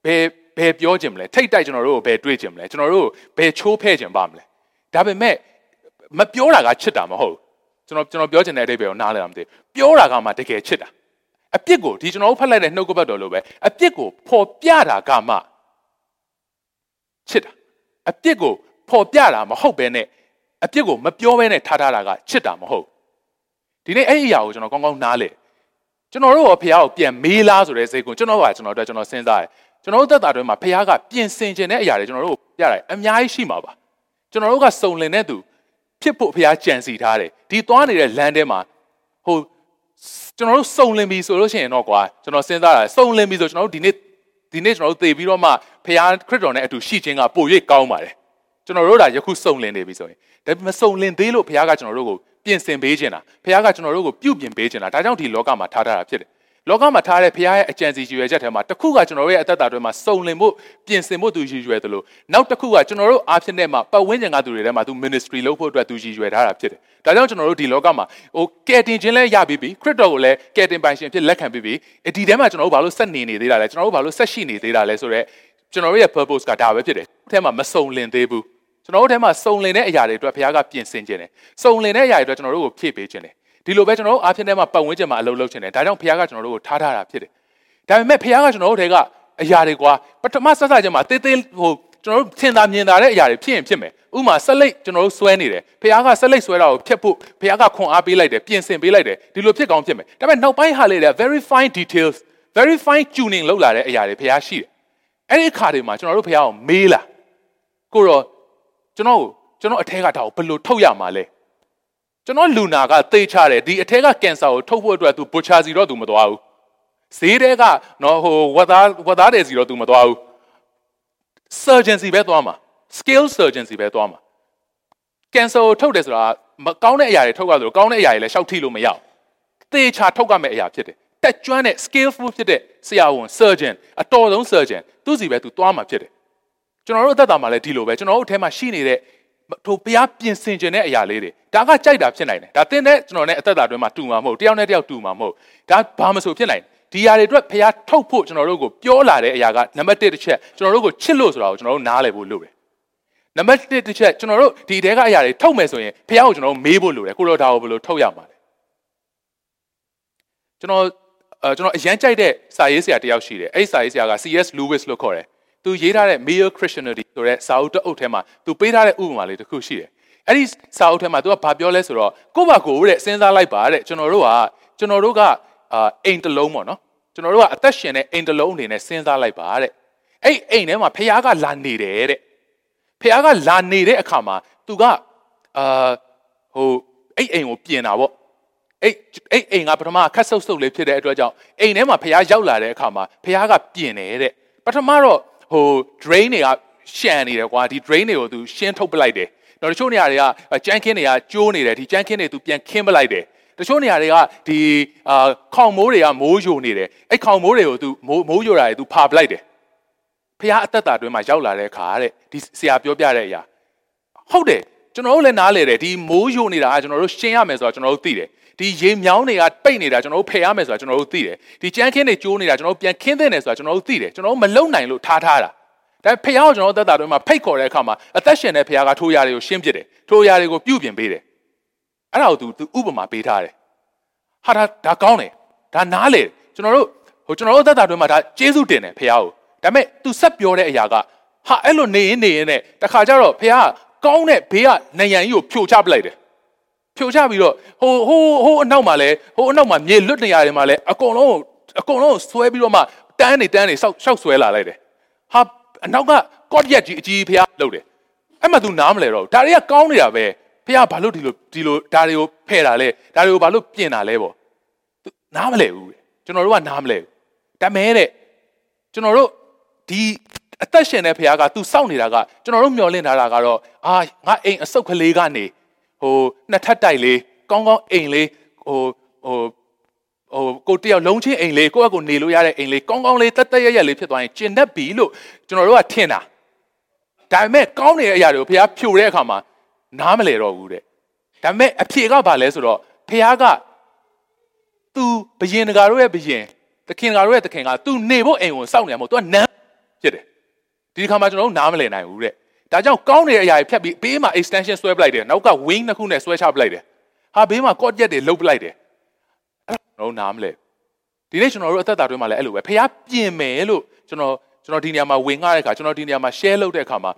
ဘယ်ဘယ်ပြောခြင်းမလဲထိတ်တိုက်ကျွန်တော်တို့ကိုဘယ်တွေးခြင်းမလဲကျွန်တော်တို့ဘယ်ချိုးဖဲ့ခြင်းပါမလဲဒါပေမဲ့မပြောတာကချစ်တာမဟုတ်ကျွန်တော်ကျွန်တော်ပြောချင်တဲ့အဓိပ္ပာယ်ကိုနားလည်အောင်မသိပြောတာကမှတကယ်ချစ်တာအပြစ်ကိုဒီကျွန်တော်တို့ဖတ်လိုက်တဲ့နှုတ်ကပတ်တော်လိုပဲအပြစ်ကိုဖော်ပြတာကမှချစ်တာအပြစ်ကိုဖော်ပြတာမဟုတ်ဘဲနဲ့အပြစ်ကိုမပြောဘဲနဲ့ထားထားတာကချစ်တာမဟုတ်ဒီနေ့အဲ့ဒီအရာကိုကျွန်တော်ကောင်းကောင်းနားလေကျွန်တော်တို့ရောဖះကိုပြန်မေးလားဆိုတဲ့စိတ်ကိုကျွန်တော်ကကျွန်တော်တို့ကျွန်တော်စဉ်းစားတယ် ကျွန်တော်တို့သက်တာတွေမှာဖခင်ကပြင်ဆင်ခြင်းတဲ့အရာတွေကျွန်တော်တို့ပြရတယ်အများကြီးရှိမှာပါကျွန်တော်တို့ကစုံလင်တဲ့သူဖြစ်ဖို့ဖခင်ကြံစီထားတယ်ဒီသွားနေတဲ့လမ်းထဲမှာဟိုကျွန်တော်တို့စုံလင်ပြီဆိုလို့ရှိရင်တော့ကွာကျွန်တော်စဉ်းစားတာစုံလင်ပြီဆိုကျွန်တော်တို့ဒီနေ့ဒီနေ့ကျွန်တော်တို့သေပြီးတော့မှဖခင်ခရစ်တော်နဲ့အတူရှိခြင်းကပို၍ကောင်းပါတယ်ကျွန်တော်တို့ဒါယခုစုံလင်နေပြီဆိုရင်ဒါမစုံလင်သေးလို့ဖခင်ကကျွန်တော်တို့ကိုပြင်ဆင်ပေးခြင်းလားဖခင်ကကျွန်တော်တို့ကိုပြုပြင်ပေးခြင်းလားဒါကြောင့်ဒီလောကမှာထားထားတာဖြစ်တယ် လောကမှာထားတဲ့ဖခင်ရဲ့အကြံစီရည်ရွယ်ချက်ထဲမှာတစ်ခုကကျွန်တော်တို့ရဲ့အသက်တာတွေမှာစုံလင်ဖို့ပြင်ဆင်ဖို့သူရည်ရွယ်တယ်လို့နောက်တစ်ခုကကျွန်တော်တို့အားဖြင့်နဲ့မှာပတ်ဝန်းကျင်ကသူတွေထဲမှာသူ ministry လုပ်ဖို့အတွက်သူရည်ရွယ်ထားတာဖြစ်တယ်။ဒါကြောင့်ကျွန်တော်တို့ဒီလောကမှာဟိုကယ်တင်ခြင်းလည်းရပြီးပြီခရစ်တော်ကိုလည်းကယ်တင်ပိုင်ရှင်ဖြစ်လက်ခံပြီးပြီ။ဒီထဲမှာကျွန်တော်တို့ဘာလို့ဆက်နေနေသေးတာလဲကျွန်တော်တို့ဘာလို့ဆက်ရှိနေသေးတာလဲဆိုတော့ကျွန်တော်တို့ရဲ့ purpose ကဒါပဲဖြစ်တယ်။အဲထဲမှာမစုံလင်သေးဘူး။ကျွန်တော်တို့ထဲမှာစုံလင်တဲ့အရာတွေအတွက်ဘုရားကပြင်ဆင်ခြင်းတယ်။စုံလင်တဲ့အရာတွေအတွက်ကျွန်တော်တို့ကိုဖြည့်ပေးခြင်းတယ် ဒီလိုပဲကျွန်တော်တို့အားဖြင့်ထဲမှာပတ်ဝန်းကျင်မှာအလုပ်လုပ်ချင်တယ်ဒါကြောင့်ဖခင်ကကျွန်တော်တို့ကိုထားထားတာဖြစ်တယ်ဒါပေမဲ့ဖခင်ကကျွန်တော်တို့တွေကအရာတွေကွာပထမဆက်စချင်းမှာတေးသေးဟိုကျွန်တော်တို့ထင်သာမြင်သာတဲ့အရာတွေဖြစ်ရင်ဖြစ်မယ်ဥမာဆက်လက်ကျွန်တော်တို့ဆွဲနေတယ်ဖခင်ကဆက်လက်ဆွဲတာကိုဖြတ်ဖို့ဖခင်ကခွန်အားပေးလိုက်တယ်ပြင်ဆင်ပေးလိုက်တယ်ဒီလိုဖြစ်ကောင်းဖြစ်မယ်ဒါပေမဲ့နောက်ပိုင်းဟာလေတဲ့ very fine details very fine tuning လောက်လာတဲ့အရာတွေဖခင်ရှိတယ်အဲ့ဒီအခါတွေမှာကျွန်တော်တို့ဖခင်ကိုမေးလာကိုတော့ကျွန်တော်ကျွန်တော်အထက်ကဒါကိုဘယ်လိုထုတ်ရမှာလဲ ကျွန်တော်လူနာကသေချတယ်ဒီအထက်ကကင်ဆာကိုထုတ်ဖို့အတွက်သူဘူချာစီတော့သူမသွားဘူးဈေးတဲကနော်ဟိုဝတ်သားဝတ်သားတယ်စီတော့သူမသွားဘူး surgeon စီပဲသွားမှာ skill surgeon စီပဲသွားမှာကင်ဆာကိုထုတ်တယ်ဆိုတာမကောင်းတဲ့အရာတွေထုတ်ရသလိုကောင်းတဲ့အရာတွေလည်းရှောက်ထိလို့မရအောင်သေချာထုတ်ရမယ့်အရာဖြစ်တယ်တက်ကျွမ်းတဲ့ skillful ဖြစ်တဲ့ဆရာဝန် surgeon အတော်ဆုံး surgeon သူစီပဲသူသွားမှာဖြစ်တယ်ကျွန်တော်တို့အသက်တာမှာလည်းဒီလိုပဲကျွန်တော်တို့အထဲမှာရှိနေတဲ့ ထိုဘုရားပြင်ဆင်ခြင်းတဲ့အရာလေးတွေဒါကကြိုက်တာဖြစ်နိုင်တယ်ဒါသင်နဲ့ကျွန်တော်နဲ့အသက်တာတွင်းမှာတူမှာမဟုတ်တယောက်နဲ့တယောက်တူမှာမဟုတ်ဒါဘာမဆိုဖြစ်နိုင်ဒီຢာတွေအတွက်ဘုရားထုတ်ဖို့ကျွန်တော်တို့ကိုပြောလာတဲ့အရာကနံပါတ်1တစ်ချက်ကျွန်တော်တို့ကိုချစ်လို့ဆိုတာကိုကျွန်တော်တို့နားလည်ဖို့လိုတယ်နံပါတ်1တစ်ချက်ကျွန်တော်တို့ဒီတဲကအရာတွေထုတ်မယ်ဆိုရင်ဘုရားကိုကျွန်တော်တို့မေးဖို့လိုတယ်ကိုတော့ဒါကိုဘယ်လိုထုတ်ရမှာလဲကျွန်တော်အဲကျွန်တော်အရန်ကြိုက်တဲ့စာရေးဆရာတယောက်ရှိတယ်အဲ့ဒီစာရေးဆရာက CS Lewis လို့ခေါ်တယ် သူရေးထားတဲ့ Mere Christianity ဆိုတဲ့စာအုပ်တအုပ်ထဲမှာသူပေးထားတဲ့ဥပမာလေးတစ်ခုရှိတယ်။အဲ့ဒီစာအုပ်ထဲမှာသူကဘာပြောလဲဆိုတော့ကိုယ့်ဘာကိုယ်တဲ့စဉ်းစားလိုက်ပါတဲ့ကျွန်တော်တို့ကကျွန်တော်တို့ကအာအိမ်တလုံးပေါ့နော်။ကျွန်တော်တို့ကအသက်ရှင်တဲ့အိမ်တလုံးအနေနဲ့စဉ်းစားလိုက်ပါတဲ့။အဲ့အိမ်ထဲမှာဖခင်ကလာနေတယ်တဲ့။ဖခင်ကလာနေတဲ့အခါမှာသူကအာဟိုအဲ့အိမ်ကိုပြင်တာပေါ့။အဲ့အဲ့အိမ်ကပထမခက်ဆုပ်ဆုပ်လေးဖြစ်တဲ့အတွက်ကြောင့်အိမ်ထဲမှာဖះရောက်လာတဲ့အခါမှာဖះကပြင်တယ်တဲ့ပထမတော့ ဟို drain တွေကရှန်နေတယ်ကွာဒီ drain တွေကိုသူရှင်းထုတ်ပလိုက်တယ်တော့တချို့နေရာတွေကကြမ်းခင်းတွေကကျိုးနေတယ်ဒီကြမ်းခင်းတွေသူပြန်ခင်းပလိုက်တယ်တချို့နေရာတွေကဒီအာခေါင်မိုးတွေကမိုးယိုနေတယ်အဲ့ခေါင်မိုးတွေကိုသူမိုးမိုးယိုတာတွေသူဖာပလိုက်တယ်ဖះအသက်တာတွင်းမှာရောက်လာတဲ့အခါတဲ့ဒီဆရာပြောပြတဲ့အရာဟုတ်တယ်ကျွန်တော်တို့လည်းနားလေတယ်ဒီမိုးယိုနေတာကကျွန်တော်တို့ရှင်းရမယ်ဆိုတော့ကျွန်တော်တို့သိတယ် ဒီရေမြောင်းတွေကပိတ်နေတာကျွန်တော်တို့ဖယ်ရမယ်ဆိုတာကျွန်တော်တို့သိတယ်ဒီကြမ်းခင်းတွေကျိုးနေတာကျွန်တော်တို့ပြန်ခင်းသင့်တယ်ဆိုတာကျွန်တော်တို့သိတယ်ကျွန်တော်တို့မလုံနိုင်လို့ထားထားတာဒါဖះကိုကျွန်တော်တို့သက်တာတွေမှာဖိတ်ခေါ်တဲ့အခါမှာအသက်ရှင်တဲ့ဖះကထိုးရာတွေကိုရှင်းပြတယ်ထိုးရာတွေကိုပြုပြင်ပေးတယ်အဲ့ဒါကို तू ဥပမာပေးထားတယ်ဟာဒါဒါကောင်းတယ်ဒါနားလေကျွန်တော်တို့ဟိုကျွန်တော်တို့သက်တာတွေမှာဒါကျေးဇူးတင်တယ်ဖះကိုဒါပေမဲ့ तू ဆက်ပြောတဲ့အရာကဟာအဲ့လိုနေရင်နေရင်နဲ့တခါကျတော့ဖះကကောင်းတဲ့ဘေးကနယံကြီးကိုဖြိုချပလိုက်တယ် ဖြိုချပြီးတော့ဟိုဟိုဟိုအနောက်မှာလဲဟိုအနောက်မှာမြေလွတ်နေရတယ်မှာလဲအကုန်လုံးအကုန်လုံးဆွဲပြီးတော့မှတန်းနေတန်းနေဆောက်ရှောက်ဆွဲလာလိုက်တယ်ဟာအနောက်ကကော့ရက်ကြီးအကြီးဖះလှုပ်တယ်အဲ့မှ तू နားမလဲတော့ဒါတွေကကောင်းနေတာပဲဖះဘာလို့ဒီလိုဒီလိုဒါတွေကိုဖဲ့တာလဲဒါတွေကိုဘာလို့ပြင်တာလဲပေါ့နားမလဲဘူးကျွန်တော်တို့ကနားမလဲဘူးဒါမဲ့တဲ့ကျွန်တော်တို့ဒီအသက်ရှင်တဲ့ဖះက तू စောင့်နေတာကကျွန်တော်တို့မျှော်လင့်ထားတာကတော့အာငါအိမ်အဆုတ်ကလေးကနေ ဟိုနှစ်ထပ်တိုက်လေးကောင်းကောင်းအိမ်လေးဟိုဟိုဟိုကိုတယောက်လုံးချင်းအိမ်လေးကိုယ့်အကိုနေလို့ရတဲ့အိမ်လေးကောင်းကောင်းလေးတက်တက်ရရလေးဖြစ်သွားရင်ကျင်တတ်ပြီလို့ကျွန်တော်တို့ကထင်တာဒါပေမဲ့ကောင်းနေတဲ့အရာတွေကိုဖះဖြိုတဲ့အခါမှာနားမလဲတော့ဘူးတဲ့ဒါပေမဲ့အဖြေကဘာလဲဆိုတော့ဖះကသူဘယင်တကာတို့ရဲ့ဘယင်တခင်တကာတို့ရဲ့တခင်ကသူနေဖို့အိမ်ကိုစောင့်နေမှာမို့သူကနမ်းဖြစ်တယ်ဒီခါမှာကျွန်တော်တို့နားမလည်နိုင်ဘူးတဲ့ ဒါကြောင့်ကောင်းနေတဲ့အရာတွေဖြတ်ပြီးဘေးမှာ extension ဆွဲပလိုက်တယ်နောက်က wing နှစ်ခုနဲ့ဆွဲချပလိုက်တယ်ဟာဘေးမှာ cord jet တွေလုတ်ပလိုက်တယ်အဲ့တော့ကျွန်တော်နားမလဲဒီနေ့ကျွန်တော်တို့အသက်တာတွေမှာလည်းအဲ့လိုပဲဖះပြင်မယ်လို့ကျွန်တော်ကျွန်တော်ဒီနေရာမှာဝင်ငှတဲ့အခါကျွန်တော်ဒီနေရာမှာ share လုပ်တဲ့အခါမှာ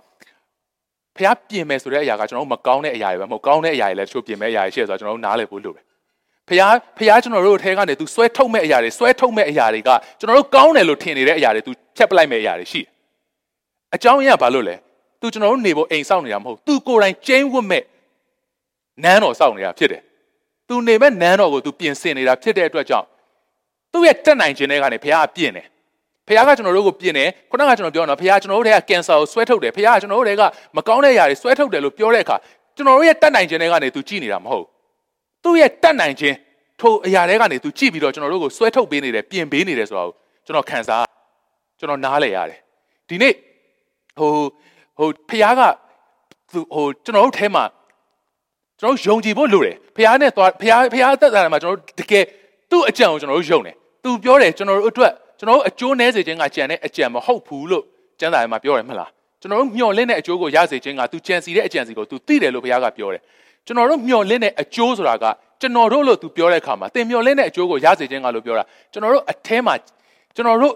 ဖះပြင်မယ်ဆိုတဲ့အရာကကျွန်တော်တို့မကောင်းတဲ့အရာတွေပဲမဟုတ်ကောင်းတဲ့အရာတွေလည်းတချို့ပြင်မဲ့အရာတွေရှိရဆိုတော့ကျွန်တော်တို့နားလည်ဖို့လိုတယ်ဖះဖះကျွန်တော်တို့ထဲကနေ तू ဆွဲထုတ်မဲ့အရာတွေဆွဲထုတ်မဲ့အရာတွေကကျွန်တော်တို့ကောင်းတယ်လို့ထင်နေတဲ့အရာတွေ तू ဖြတ်ပလိုက်မဲ့အရာတွေရှိတယ်အကြောင်းရင်းကဘာလို့လဲ သူကျွန်တော်တို့နေဖို့အိမ်စောင့်နေတာမဟုတ်သူကိုယ်တိုင်ကျင်းဝတ်မဲ့နန်းတော်စောင့်နေတာဖြစ်တယ်သူနေမဲ့နန်းတော်ကိုသူပြင်ဆင်နေတာဖြစ်တဲ့အတွက်ကြောင့်သူ့ရဲ့တက်နိုင်ခြင်းတွေကနေဘုရားကပြင်တယ်ဖခင်ကကျွန်တော်တို့ကိုပြင်တယ်ခုနကကျွန်တော်ပြောတော့ဖခင်ကျွန်တော်တို့တွေကကင်ဆာကိုဆွဲထုတ်တယ်ဖခင်ကကျွန်တော်တို့တွေကမကောင်းတဲ့အရာတွေဆွဲထုတ်တယ်လို့ပြောတဲ့အခါကျွန်တော်တို့ရဲ့တတ်နိုင်ခြင်းတွေကနေသူကြည့်နေတာမဟုတ်သူ့ရဲ့တတ်နိုင်ခြင်းထိုအရာတွေကနေသူကြည့်ပြီးတော့ကျွန်တော်တို့ကိုဆွဲထုတ်ပေးနေတယ်ပြင်ပေးနေတယ်ဆိုတာကိုကျွန်တော်ခံစားကျွန်တော်နားလည်ရတယ်ဒီနေ့ဟို ဟိုဖခင်ကသူဟိုကျွန်တော်တို့ထဲမှာကျွန်တော်ယုံကြည်ဖို့လိုတယ်ဖခင်နဲ့သွားဖခင်ဖခင်အသက်တာမှာကျွန်တော်တို့တကယ်သူ့အကြံကိုကျွန်တော်တို့ယုံတယ်သူပြောတယ်ကျွန်တော်တို့အတွက်ကျွန်တော်တို့အကျိုးနည်းစေခြင်းကကြံတဲ့အကြံမဟုတ်ဘူးလို့ကျမ်းစာထဲမှာပြောတယ်မလားကျွန်တော်တို့မျှော်လင့်တဲ့အကျိုးကိုရစေခြင်းကသူကြံစီတဲ့အကြံစီကို तू သိတယ်လို့ဘုရားကပြောတယ်ကျွန်တော်တို့မျှော်လင့်တဲ့အကျိုးဆိုတာကကျွန်တော်တို့လို့ तू ပြောတဲ့အခါမှာသင်မျှော်လင့်တဲ့အကျိုးကိုရစေခြင်းကလို့ပြောတာကျွန်တော်တို့အထဲမှာကျွန်တော်တို့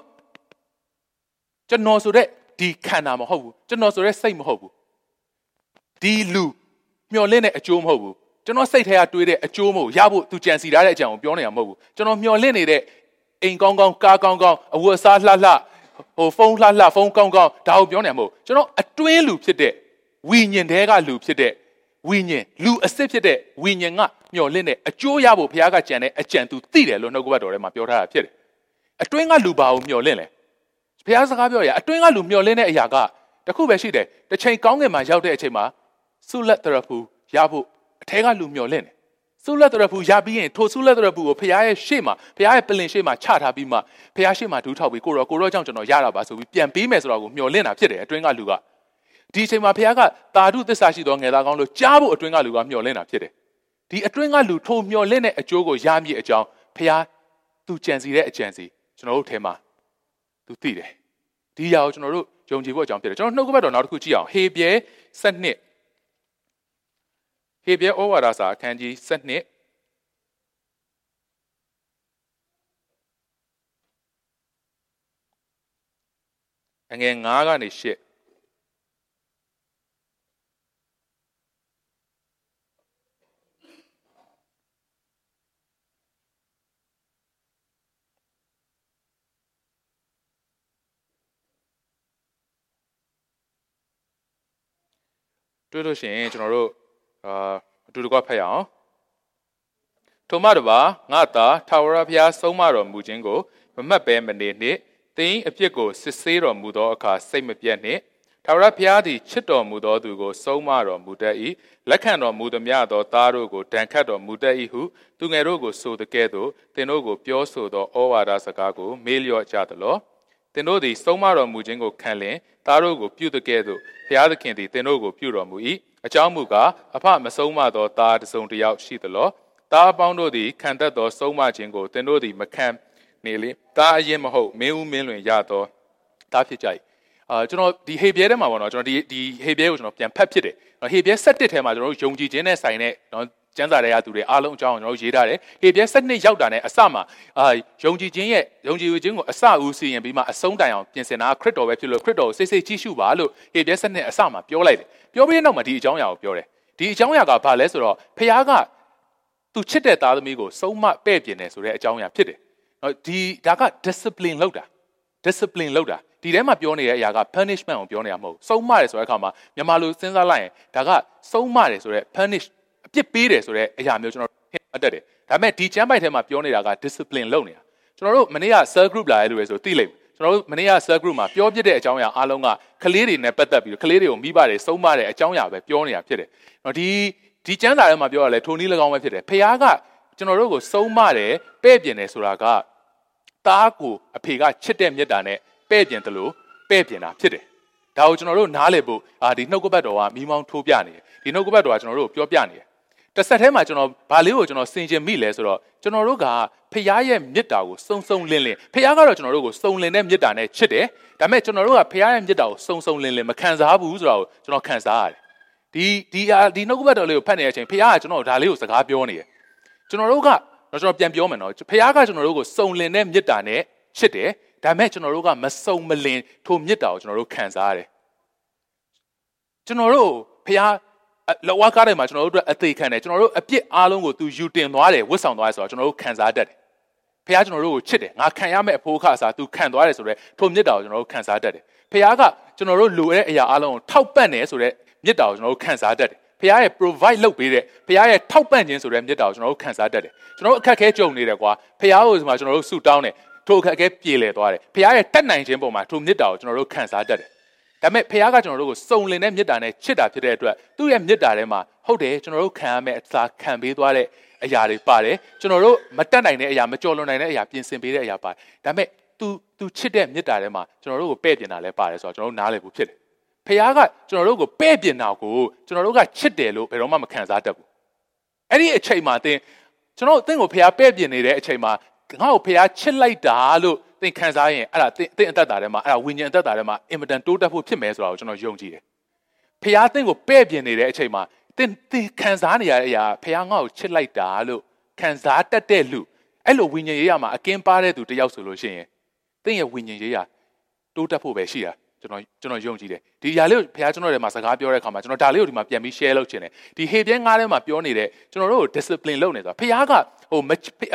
ကျွန်တော်ဆိုတဲ့ ဒီခန္ဓာမဟုတ်ဘူးကျွန်တော်ဆိုတဲ့စိတ်မဟုတ်ဘူးဒီလူမျှော်လင့်တဲ့အကျိုးမဟုတ်ဘူးကျွန်တော်စိတ်ထဲကတွေးတဲ့အကျိုးမဟုတ်ရဖို့ तू ကြံစီထားတဲ့အကြောင်းကိုပြောနေတာမဟုတ်ဘူးကျွန်တော်မျှော်လင့်နေတဲ့အိမ်ကောင်းကောင်းကားကောင်းကောင်းအဝတ်စားလှလှဟိုဖုန်းလှလှဖုန်းကောင်းကောင်းဒါကိုပြောနေမှာမဟုတ်ကျွန်တော်အတွင်းလူဖြစ်တဲ့ဝိညာဉ်တဲကလူဖြစ်တဲ့ဝိညာဉ်လူအစစ်ဖြစ်တဲ့ဝိညာဉ်ကမျော်လင့်တဲ့အကျိုးရဖို့ဘုရားကကြံတဲ့အကြံသူသိတယ်လို့နှုတ်ကပတ်တော်ထဲမှာပြောထားတာဖြစ်တယ်အတွင်းကလူပါကိုမျော်လင့်လဲ ဘုရားစကားပြောရအတွင်းကလူမျော်လင့်တဲ့အရာကတခုပဲရှိတယ်တစ်ချိန်ကောင်းကင်မှာရောက်တဲ့အချိန်မှာဆုလက်တရဖူရဖို့အထဲကလူမျော်လင့်တယ်ဆုလက်တရဖူရပြီးရင်ထိုဆုလက်တရဖူကိုဖခင်ရဲ့ရှေ့မှာဖခင်ရဲ့ပလင်ရှေ့မှာချထားပြီးမှဖခင်ရှေ့မှာဒူးထောက်ပြီးကိုရောကိုရောကြောင့်ကျွန်တော်ရတာပါဆိုပြီးပြန်ပေးမယ်ဆိုတော့ကိုမျှော်လင့်တာဖြစ်တယ်အတွင်းကလူကဒီအချိန်မှာဖခင်ကတာဓုသစ္စာရှိသောငယ်သားကောင်းလို့ကြားဖို့အတွင်းကလူကမျှော်လင့်တာဖြစ်တယ်ဒီအတွင်းကလူထိုမျှော်လင့်တဲ့အကျိုးကိုရမည်အကြောင်းဖခင်သူကြံစီတဲ့အကြံစီကျွန်တော်တို့ထဲမှာသူသိတယ် ဒီအရာကိုကျွန်တော်တို့ယုံကြည်ဖို့အကြောင်းဖြစ်တယ်ကျွန်တော်နှုတ်ကပတ်တော်နောက်တစ်ခုကြည့်အောင်ဟေပြဲ7ဟေပြဲဩဝါဒစာအခန်းကြီး7အငယ်9ကနေ10 တွေ့လို့ရှိရင်ကျွန်တော်တို့အာအတူတကွဖတ်ရအောင်ထိုမှတပါငါသာထာဝရဘုရားဆုံးမတော်မူခြင်းကိုမမှတ်ဘဲမနေနှင့်သင်အပြစ်ကိုစစ်ဆေးတော်မူသောအခါစိတ်မပြတ်နှင့်ထာဝရဘုရားသည်ချစ်တော်မူသောသူကိုဆုံးမတော်မူတတ်၏လက်ခံတော်မူသည်များသောသားတို့ကိုဒဏ်ခတ်တော်မူတတ်၏ဟုသူငယ်တို့ကိုဆိုတဲ့ကဲ့သို့သင်တို့ကိုပြောဆိုသောဩဝါဒစကားကိုမေးလျော့ကြသလောသ င်တို့သည်ဆုံးမတော်မူခြင်းကိုခံလျင်သားတို့ကိုပြုတဲ့ကဲ့သို့ဘုရားသခင်သည်သင်တို့ကိုပြုတော်မူ၏အကြောင်းမူကားအဖမဆုံးမသောသားတစ်စုံတစ်ယောက်ရှိသလောသားအပေါင်းတို့သည်ခံတတ်သောဆုံးမခြင်းကိုသင်တို့သည်မခံနေလေသားအရင်မဟုတ်မင်းဦးမင်းလွင်ရသောသားဖြစ်ကြ၏အာကျွန်တော်ဒီဟေပြဲထဲမှာပေါ့နော်ကျွန်တော်ဒီဒီဟေပြဲကိုကျွန်တော်ပြန်ဖတ်ဖြစ်တယ်ဟေပြဲ7ထဲမှာကျွန်တော်တို့ယုံကြည်ခြင်းနဲ့ဆိုင်တဲ့နော် ကျမ်းစာတွေကသူတွေအားလုံးအကြောင်းကျွန်တော်တို့ရေးထားတယ်ဟေပြဲ7ရောက်တာနဲ့အစမှာအာယုံကြည်ခြင်းရဲ့ယုံကြည်ခြင်းကိုအစဦးစီရင်ပြီးမှအဆုံးတိုင်အောင်ပြင်ဆင်တာခရစ်တော်ပဲဖြစ်လို့ခရစ်တော်ကိုစိတ်စိတ်ကြည့်ရှုပါလို့ဟေပြဲ7အစမှာပြောလိုက်တယ်ပြောပြီးတဲ့နောက်မှာဒီအကြောင်းအရာကိုပြောတယ်ဒီအကြောင်းအရာကဘာလဲဆိုတော့ဖခင်ကသူချစ်တဲ့သားသမီးကိုဆုံးမပဲ့ပြင်တယ်ဆိုတဲ့အကြောင်းအရာဖြစ်တယ်နော်ဒီဒါက discipline လောက်တာ discipline လောက်တာဒီထဲမှာပြောနေတဲ့အရာက punishment ကိုပြောနေတာမဟုတ်ဆုံးမတယ်ဆိုတဲ့အခါမှာမြန်မာလူစဉ်းစားလိုက်ရင်ဒါကဆုံးမတယ်ဆိုတဲ့ punish အပြစ်ပေးတယ်ဆိုတဲ့အရာမျိုးကျွန်တော်ဟင်အတက်တယ်ဒါပေမဲ့ဒီကျမ်းပိုက်ထဲမှာပြောနေတာက discipline လုပ်နေတာကျွန်တော်တို့မနေ့က cell group လာရလို့ဆိုသိလိမ့်မယ်ကျွန်တော်တို့မနေ့က cell group မှာပြောပြတဲ့အကြောင်းအရာအားလုံးကကလေးတွေနဲ့ပတ်သက်ပြီးကလေးတွေကိုမိဘတွေစုံမတဲ့အကြောင်းအရာပဲပြောနေတာဖြစ်တယ်။နော်ဒီဒီကျမ်းစာထဲမှာပြောရလဲထိုနည်း၎င်းပဲဖြစ်တယ်။ဖခင်ကကျွန်တော်တို့ကိုစုံမတယ်ပဲ့ပြင်တယ်ဆိုတာကသားကိုအဖေကချစ်တဲ့မြတ်တာနဲ့ပဲ့ပြင်တယ်လို့ပဲ့ပြင်တာဖြစ်တယ်။ဒါကိုကျွန်တော်တို့နားလည်ဖို့အာဒီနှုတ်ကပတ်တော်ကမိမောင်းထိုးပြနေတယ်။ဒီနှုတ်ကပတ်တော်ကကျွန်တော်တို့ကိုပြောပြနေတယ်။ တစ်ဆက်တည်းမှာကျွန်တော်ဗာလေးကိုကျွန်တော်စင်ကျင်မိလဲဆိုတော့ကျွန်တော်တို့ကဖခင်ရဲ့မေတ္တာကိုစုံစုံလင်းလင်းဖခင်ကတော့ကျွန်တော်တို့ကိုစုံလင်တဲ့မေတ္တာနဲ့ချစ်တယ်ဒါပေမဲ့ကျွန်တော်တို့ကဖခင်ရဲ့မေတ္တာကိုစုံစုံလင်းလင်းမခံစားဘူးဆိုတာကိုကျွန်တော်ခံစားရတယ်ဒီဒီဒီနှုတ်ကပတ်တော်လေးကိုဖတ်နေတဲ့အချိန်ဖခင်ကကျွန်တော်ဒါလေးကိုစကားပြောနေတယ်ကျွန်တော်တို့ကကျွန်တော်ပြန်ပြောမယ်နော်ဖခင်ကကျွန်တော်တို့ကိုစုံလင်တဲ့မေတ္တာနဲ့ချစ်တယ်ဒါပေမဲ့ကျွန်တော်တို့ကမစုံမလင်ထိုမေတ္တာကိုကျွန်တော်တို့ခံစားရတယ်ကျွန်တော်တို့ဖခင် လောဝါကားထဲမှာကျွန်တော်တို့အတွက်အသေးခံတယ်ကျွန်တော်တို့အပြစ်အားလုံးကိုသူယူတင်သွားတယ်ဝတ်ဆောင်သွားတယ်ဆိုတော့ကျွန်တော်တို့ခံစားတတ်တယ်ဖခင်ကျွန်တော်တို့ကိုချစ်တယ်ငါခံရမယ့်အဖို့ခါစားသူခံသွားတယ်ဆိုတော့ထိုမြတ်တာကိုကျွန်တော်တို့ခံစားတတ်တယ်ဖခင်ကကျွန်တော်တို့လိုတဲ့အရာအားလုံးကိုထောက်ပံ့တယ်ဆိုတော့မြတ်တာကိုကျွန်တော်တို့ခံစားတတ်တယ်ဖခင်ရဲ့ provide လုပ်ပေးတဲ့ဖခင်ရဲ့ထောက်ပံ့ခြင်းဆိုတဲ့မြတ်တာကိုကျွန်တော်တို့ခံစားတတ်တယ်ကျွန်တော်တို့အခက်အခဲကြုံနေတယ်ကွာဖခင်ကိုဒီမှာကျွန်တော်တို့ဆူတောင်းတယ်ထိုအခက်အခဲပြေလည်သွားတယ်ဖခင်ရဲ့တက်နိုင်ခြင်းပုံမှာထိုမြတ်တာကိုကျွန်တော်တို့ခံစားတတ်တယ် ဒါပေမဲ့ဖခင်ကကျွန်တော်တို့ကိုစုံလင်တဲ့မေတ္တာနဲ့ချစ်တာဖြစ်တဲ့အတွက်သူ့ရဲ့မေတ္တာထဲမှာဟုတ်တယ်ကျွန်တော်တို့ခံရမယ့်အစာခံပေးသွားတဲ့အရာတွေပါတယ်ကျွန်တော်တို့မတက်နိုင်တဲ့အရာမကြော်လွန်နိုင်တဲ့အရာပြင်ဆင်ပေးတဲ့အရာပါတယ်ဒါပေမဲ့ तू तू ချစ်တဲ့မေတ္တာထဲမှာကျွန်တော်တို့ကိုပဲ့ပြင်တာလည်းပါတယ်ဆိုတော့ကျွန်တော်တို့နားလည်ဖို့ဖြစ်တယ်ဖခင်ကကျွန်တော်တို့ကိုပဲ့ပြင်တာကိုကျွန်တော်တို့ကချစ်တယ်လို့ဘယ်တော့မှမခံစားတတ်ဘူးအဲ့ဒီအချိန်မှာသင်ကျွန်တော်အသင်ကိုဖခင်ပဲ့ပြင်နေတဲ့အချိန်မှာငါ့ကိုဖခင်ချစ်လိုက်တာလို့ သင်ခံစားရင်အဲ့ဒါသင်သင်အသက်တာထဲမှာအဲ့ဒါဝိညာဉ်အသက်တာထဲမှာအင်မတန်တိုးတက်ဖို့ဖြစ်မယ်ဆိုတာကိုကျွန်တော်ယုံကြည်တယ်ဖခင်သင်ကိုပဲ့ပြင်နေတဲ့အချိန်မှာသင်သင်ခံစားနေရတဲ့အရာဖခင်ငါ့ကိုချစ်လိုက်တာလို့ခံစားတတ်တဲ့လူအဲ့လိုဝိညာဉ်ရေးရမှာအကင်းပါတဲ့သူတယောက်ဆိုလို့ရှိရင်သင်ရဲ့ဝိညာဉ်ရေးရတိုးတက်ဖို့ပဲရှိတာကျွန်တော်ကျွန်တော်ယုံကြည်တယ်ဒီຢာလေးကိုဘုရားကျွန်တော်ထဲမှာစကားပြောတဲ့အခါမှာကျွန်တော်ဒါလေးကိုဒီမှာပြန်ပြီး share လုပ်ချင်တယ်ဒီဟေပြဲငါးထဲမှာပြောနေတဲ့ကျွန်တော်တို့ကို discipline လုပ်နေဆိုတာဘုရားကဟို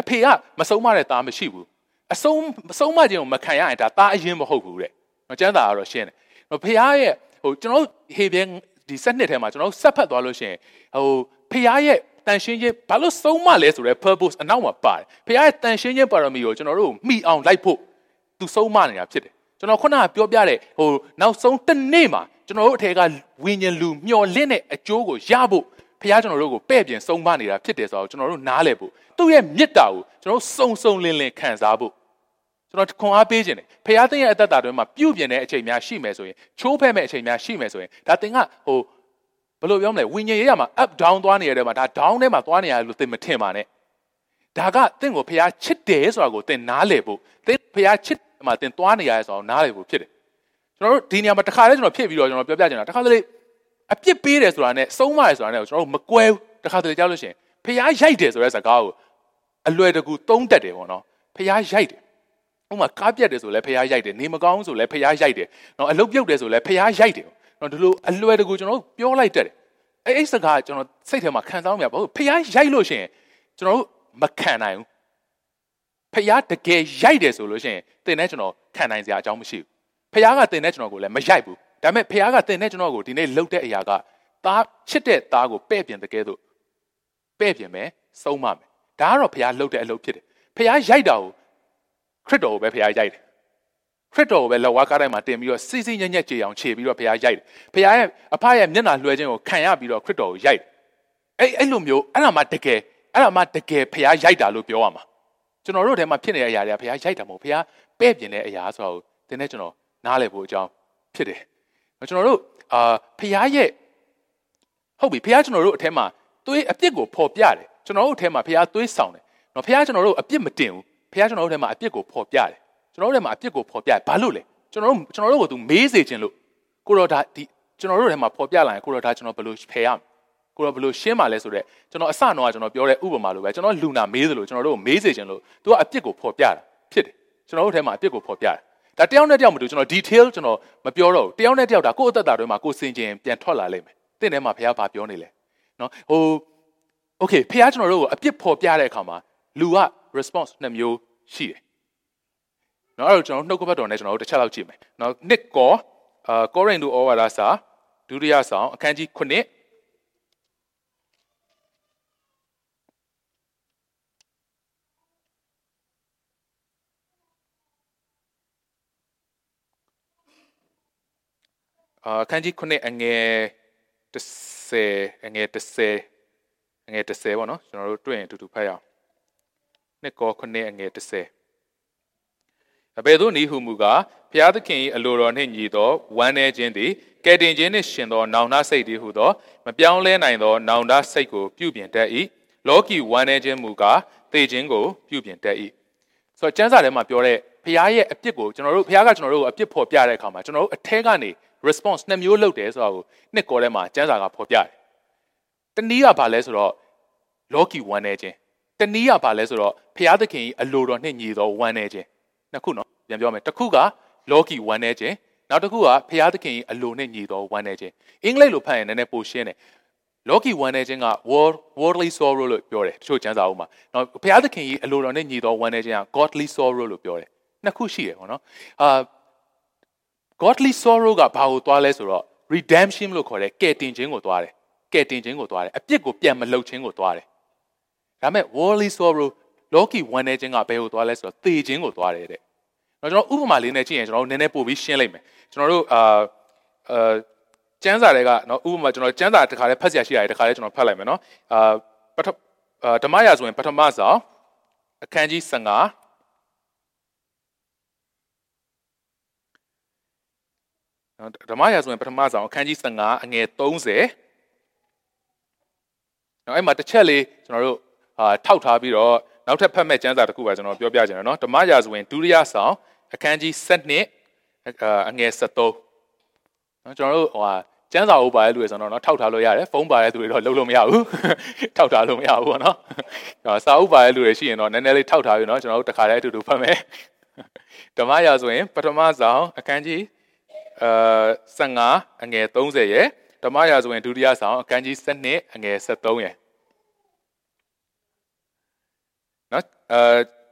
အဖေကမဆုံးမတဲ့သားမရှိဘူး အဆုံးမဆုံးမခြင်းကိုမခံရရင်ဒါသားအရင်မဟုတ်ဘူးတဲ့။ကျမ်းစာကတော့ရှင်းတယ်။ဖခင်ရဲ့ဟိုကျွန်တော်ဟေပြဲဒီစက်နှစ်ထဲမှာကျွန်တော်ဆက်ဖတ်သွားလို့ရှိရင်ဟိုဖခင်ရဲ့တန်ရှင်းခြင်းဘာလို့ဆုံးမလဲဆိုတော့ purpose အနောက်မှာပါတယ်။ဖခင်ရဲ့တန်ရှင်းခြင်းပါရမီကိုကျွန်တော်တို့မိအောင်လိုက်ဖို့သူဆုံးမနေတာဖြစ်တယ်။ကျွန်တော်ခုနကပြောပြတဲ့ဟိုနောက်ဆုံးတစ်နေ့မှာကျွန်တော်တို့အထက်ကဝိညာဉ်လူမျော်လင့်တဲ့အကျိုးကိုရဖို့ ဖခင်ကျွန်တော်တို့ကိုပဲ့ပြင်ဆုံးမနေတာဖြစ်တယ်ဆိုတော့ကျွန်တော်တို့နားလည်ဖို့သူ့ရဲ့မေတ္တာကိုကျွန်တော်တို့စုံစုံလင်လင်ခံစားဖို့ကျွန်တော်ခွန်အားပေးခြင်းတယ်ဖခင်သင်ရဲ့အသက်တာတွင်မှာပြုပြင်တဲ့အချိန်များရှိမယ်ဆိုရင်ချိုးဖဲ့မဲ့အချိန်များရှိမယ်ဆိုရင်ဒါသင်ကဟိုဘယ်လိုပြောမလဲဝိညာဉ်ရေးရမှာ up down သွားနေရတဲ့မှာဒါ down ထဲမှာသွားနေရတယ်လို့သင်မထင်ပါနဲ့ဒါကသင်ကိုဖခင်ချစ်တယ်ဆိုတာကိုသင်နားလည်ဖို့သင်ဖခင်ချစ်မှာသင်သွားနေရတယ်ဆိုတာကိုနားလည်ဖို့ဖြစ်တယ်ကျွန်တော်တို့ဒီနေရာမှာတစ်ခါလဲကျွန်တော်ဖြစ်ပြီးတော့ကျွန်တော်ပြောပြချင်တာတစ်ခါတလေ အပြစ်ပေးတယ်ဆိုတာနဲ့ဆုံးမတယ်ဆိုတာနဲ့ကျွန်တော်တို့မကွဲဘူးတစ်ခါတလေကြောက်လို့ရှိရင်ဖခင်ရိုက်တယ်ဆိုတဲ့စကားကိုအလွယ်တကူသုံးတတ်တယ်ပေါ့နော်ဖခင်ရိုက်တယ်ဥမာကားပြက်တယ်ဆိုလဲဖះရိုက်တယ်နေမကောင်းဆိုလဲဖះရိုက်တယ်နော်အလုတ်ပြုတ်တယ်ဆိုလဲဖះရိုက်တယ်နော်ဒီလိုအလွယ်တကူကျွန်တော်တို့ပြောလိုက်တတ်တယ်အဲ့အဲ့စကားကျွန်တော်စိတ်ထဲမှာခံစားမိရပါဘူးဖះရိုက်လို့ရှိရင်ကျွန်တော်တို့မခံနိုင်ဘူးဖះတကယ်ရိုက်တယ်ဆိုလို့ရှိရင်တင်တဲ့ကျွန်တော်ခံနိုင်စရာအကြောင်းမရှိဘူးဖះကတင်တဲ့ကျွန်တော်ကိုလည်းမရိုက်ဘူး ဒါပေမဲ့ဖះကတင်တဲ့ကျွန်တော်ကိုဒီနေ့လှုပ်တဲ့အရာကသားချစ်တဲ့သားကိုပဲ့ပြင်တကယ်တော့ပဲ့ပြင်မယ်ဆုံးမမယ်ဒါကတော့ဖះလှုပ်တဲ့အလုပ်ဖြစ်တယ်ဖះရိုက်တာကိုခရစ်တော်ကိုပဲဖခင်ရိုက်တယ်ခရစ်တော်ကိုပဲလက်ဝါးကားတိုင်းမှာတင်ပြီးတော့စီစီညံ့ညက်ကြေအောင်ခြေပြီးတော့ဖခင်ရိုက်တယ်ဖခင်ရဲ့အဖရဲ့မျက်နှာလွှဲခြင်းကိုခံရပြီးတော့ခရစ်တော်ကိုရိုက်တယ်အဲ့အဲ့လိုမျိုးအဲ့ဒါမှတကယ်အဲ့ဒါမှတကယ်ဖခင်ရိုက်တာလို့ပြောရမှာကျွန်တော်တို့ထဲမှာဖြစ်နေတဲ့အရာတွေကဖခင်ရိုက်တာမဟုတ်ဖခင်ပဲ့ပြင်တဲ့အရာဆိုတော့တင်းနဲ့ကျွန်တော်နားလည်ဖို့အကြောင်းဖြစ်တယ် ကျွန်တော်တို့အာဖခင်ရဲ့ဟုတ်ပြီဖခင်ကျွန်တော်တို့အထက်မှာသွေးအပြစ်ကိုဖော်ပြတယ်ကျွန်တော်တို့အထက်မှာဖခင်သွေးဆောင်တယ်နော်ဖခင်ကျွန်တော်တို့အပြစ်မတင်ဘူးဖခင်ကျွန်တော်တို့ထဲမှာအပြစ်ကိုဖော်ပြတယ်ကျွန်တော်တို့ထဲမှာအပြစ်ကိုဖော်ပြတယ်ဘာလို့လဲကျွန်တော်တို့ကျွန်တော်တို့ကိုသူမေးစေခြင်းလို့ကိုတော်ဒါဒီကျွန်တော်တို့ထဲမှာဖော်ပြလာရင်ကိုတော်ဒါကျွန်တော်ဘယ်လိုဖယ်ရမလဲကိုတော်ဘယ်လိုရှင်းပါလဲဆိုတော့ကျွန်တော်အစတော့ကျွန်တော်ပြောတဲ့ဥပမာလိုပဲကျွန်တော်လူနာမေးသလိုကျွန်တော်တို့ကိုမေးစေခြင်းလို့သူကအပြစ်ကိုဖော်ပြတာဖြစ်တယ်ကျွန်တော်တို့ထဲမှာအပြစ်ကိုဖော်ပြတယ် ဒါတယောက်နဲ့တယောက်မတူကျွန်တော် detail ကျွန်တော်မပြောတော့ဘူးတယောက်နဲ့တယောက်ဒါကိုယ့်အသက်တာတွေမှာကိုယ်စင်ကျင်ပြန်ထွက်လာလိမ့်မယ်တင့်ထဲမှာဘုရားဘာပြောနေလဲနော်ဟို okay ဖះကျွန်တော်တို့ကိုအပြစ်ဖော်ပြတဲ့အခါမှာလူက response နှစ်မျိုးရှိတယ်နော်အဲ့တော့ကျွန်တော်နှုတ်ကပတ်တော်နဲ့ကျွန်တော်တို့တစ်ချက်လောက်ကြည့်မယ်နော်နှစ်ကောအာကောရိန္သုဩဝါဒစာဒုတိယဆောင်အခန်းကြီး9 အခန်းကြီး9အငယ်30အငယ်30အငယ်30ပေါ့နော်ကျွန်တော်တို့တွေ့ရင်အတူတူဖတ်ရအောင်နှစ်ကော9အငယ်30အဘယ်သို့နည်းဟုမူကားဖျားသခင်၏အလိုတော်နှင့်ညီသောဝမ်းနည်းခြင်းသည်ကယ်တင်ခြင်းနှင့်ရှင်သောနောင်တစိတ်တည်းဟုသောမပြောင်းလဲနိုင်သောနောင်တစိတ်ကိုပြုပြင်တတ်၏လောကီဝမ်းနည်းခြင်းမူကားသေခြင်းကိုပြုပြင်တတ်၏ဆိုတော့ကျမ်းစာထဲမှာပြောတဲ့ဖျားရဲ့အပြစ်ကိုကျွန်တော်တို့ဖျားကကျွန်တော်တို့ကိုအပြစ်ဖော်ပြတဲ့အခါမှာကျွန်တော်တို့အထဲကနေ response နှစ်မျိုးလုပ်တယ်ဆိုတာကိုနှစ်ကောထဲမှာကျမ်းစာကဖော်ပြတယ်တနည်းကဘာလဲဆိုတော့လောကီဝမ်းနည်းခြင်းတနည်းကဘာလဲဆိုတော့ဖျားသခင်၏အလိုတော်နှင့်ညီသောဝမ်းနည်းခြင်းနှစ်ခုနော်ပြန်ပြောမယ်တစ်ခုကလောကီဝမ်းနေခြင်းနောက်တစ်ခုကဖျားသခင်အလိုနဲ့ညီတော်ဝမ်းနေခြင်းအင်္ဂလိပ်လိုဖတ်ရင်နည်းနည်းပိုရှင်းတယ်လောကီဝမ်းနေခြင်းက world worldly sorrow လို့ပြောတယ်တချို့ကျမ်းစာအုပ်မှာနော်ဘုရားသခင်ကြီးအလိုတော်နဲ့ညီတော်ဝမ်းနေခြင်းက godly sorrow လို့ပြောတယ်နှစ်ခုရှိတယ်ပေါ့နော်အာ godly sorrow ကဘာကိုသွားလဲဆိုတော့ redemption လို့ခေါ်တယ်ကယ်တင်ခြင်းကိုသွားတယ်ကယ်တင်ခြင်းကိုသွားတယ်အပြစ်ကိုပြန်မလှုပ်ခြင်းကိုသွားတယ်ဒါမဲ့ worldly sorrow လောကီဝမ်းနေခြင်းကဘယ်ကိုသွားလဲဆိုတော့သေခြင်းကိုသွားတယ်တဲ့။တော့ကျွန်တော်ဥပမာလေးနဲ့ကြည့်ရင်ကျွန်တော်တို့နည်းနည်းပို့ပြီးရှင်းလိုက်မယ်။ကျွန်တော်တို့အာအာကျမ်းစာတွေကနော်ဥပမာကျွန်တော်ကျမ်းစာတစ်ခါလေးဖတ်ဆရာရှိရတယ်တစ်ခါလေးကျွန်တော်ဖတ်လိုက်မယ်နော်။အာပထအာဓမ္မရာဆိုရင်ပထမဆောင်အခန်းကြီး15 နော်ဓမ္မရာဆိုရင်ပထမဆောင်အခန်းကြီး15အငယ်30နော်အဲ့မှာတစ်ချက်လေးကျွန်တော်တို့အာထောက်ထားပြီးတော့နောက်ထပ်ဖတ်မဲ့ကျမ်းစာတစ်ခုပါကျွန်တော်ပြောပြချင်တယ်နော်ဓမ္မရာဇဝင်ဒုတိယဆောင်အခန်းကြီး7အငယ်73နော်ကျွန်တော်တို့ဟိုဟာကျမ်းစာအုပ်ပါတဲ့လူတွေဆိုတော့နော်ထောက်ထားလို့ရတယ်ဖုန်းပါတဲ့သူတွေတော့လုံးလို့မရဘူးထောက်ထားလို့မရဘူးပေါ့နော်စာအုပ်ပါတဲ့လူတွေရှိရင်တော့နည်းနည်းလေးထောက်ထားပြီးနော်ကျွန်တော်တို့တခါတည်းအတူတူဖတ်မယ်ဓမ္မရာဆိုရင်ပထမဆောင်အခန်းကြီး အဲ15အငယ်30ရဲ့ဓမ္မရာဆိုရင်ဒုတိယဆောင်အခန်းကြီး7အငယ်73ရဲ့နော်အဲ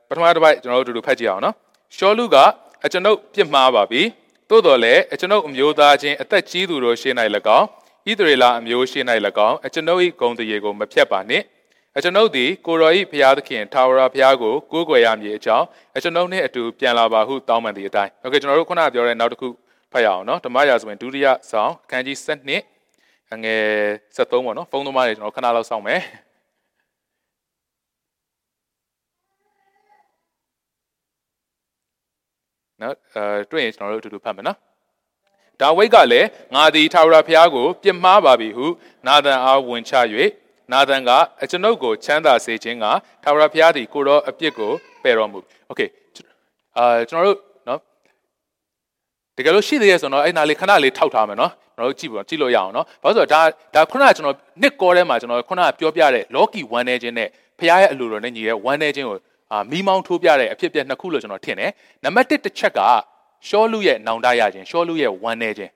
ပထမတစ်ပိုက်ကျွန်တော်တို့အတူတူဖတ်ကြည့်အောင်နော်ရှောလူကအကျွန်ုပ်ပြစ်မှားပါပြီသို့တော်လည်းအကျွန်ုပ်အမျိုးသားချင်းအသက်ကြီးသူတို့ရှေ့၌၎င်းဣသရေလအမျိုးရှေ့၌၎င်းအကျွန်ုပ်၏ဂုံတရေကိုမဖြတ်ပါနှင့်အကျွန်ုပ်သည်ကိုရောဤဘုရားသခင်ထာဝရဘုရားကိုကိုးကွယ်ရမည်အကြောင်းအကျွန်ုပ်နှင့်အတူပြန်လာပါဟုတောင်းပန်သည့်အတိုင်းโอเคကျွန်တော်တို့ခုနပြောတဲ့နောက်တစ်ခု ဖတ်ရအောင်နော်ဓမ္မရာဇဝင်ဒုတိယဆောင်အခန်းကြီး7အငယ်73ပေါ့နော်ဖုန်းသမားတွေကျွန်တော်ခဏလောက်စောင့်မယ်နော်အဲတွေ့ရင်ကျွန်တော်တို့အတူတူဖတ်မယ်နော်ဒါဝိတ်ကလည်းငါသည်ထာဝရဘုရားကို ပြစ်မှားပါပြီဟုနာသန်အားဝန်ချ၍နာသန်ကအကျွန်ုပ်ကိုချမ်းသာစေခြင်းကထာဝရဘုရားသည်ကိုတော်အပြစ်ကိုပယ်တော်မူ။ Okay အာကျွန်တော်တို့ ကယ်လို့ရှိသေးရဆိုတော့အဲ့နာလေးခဏလေးထောက်ထားမယ်နော်ကျွန်တော်တို့ကြည့်ပါကြည့်လို့ရအောင်နော်ဘာလို့ဆိုတော့ဒါဒါခုနကကျွန်တော်နှစ်ကောထဲမှာကျွန်တော်ခုနကပြောပြတဲ့လော်ကီဝမ်းနေခြင်းနဲ့ဘုရားရဲ့အလိုတော်နဲ့ညီတဲ့ဝမ်းနေခြင်းကိုအာမီးမောင်းထိုးပြတဲ့အဖြစ်အပျက်နှစ်ခုလို့ကျွန်တော်ထင်တယ်နံပါတ်1တစ်ချက်ကရှောလူရဲ့နောင်တရခြင်းရှောလူရဲ့ဝမ်းနေခြင်း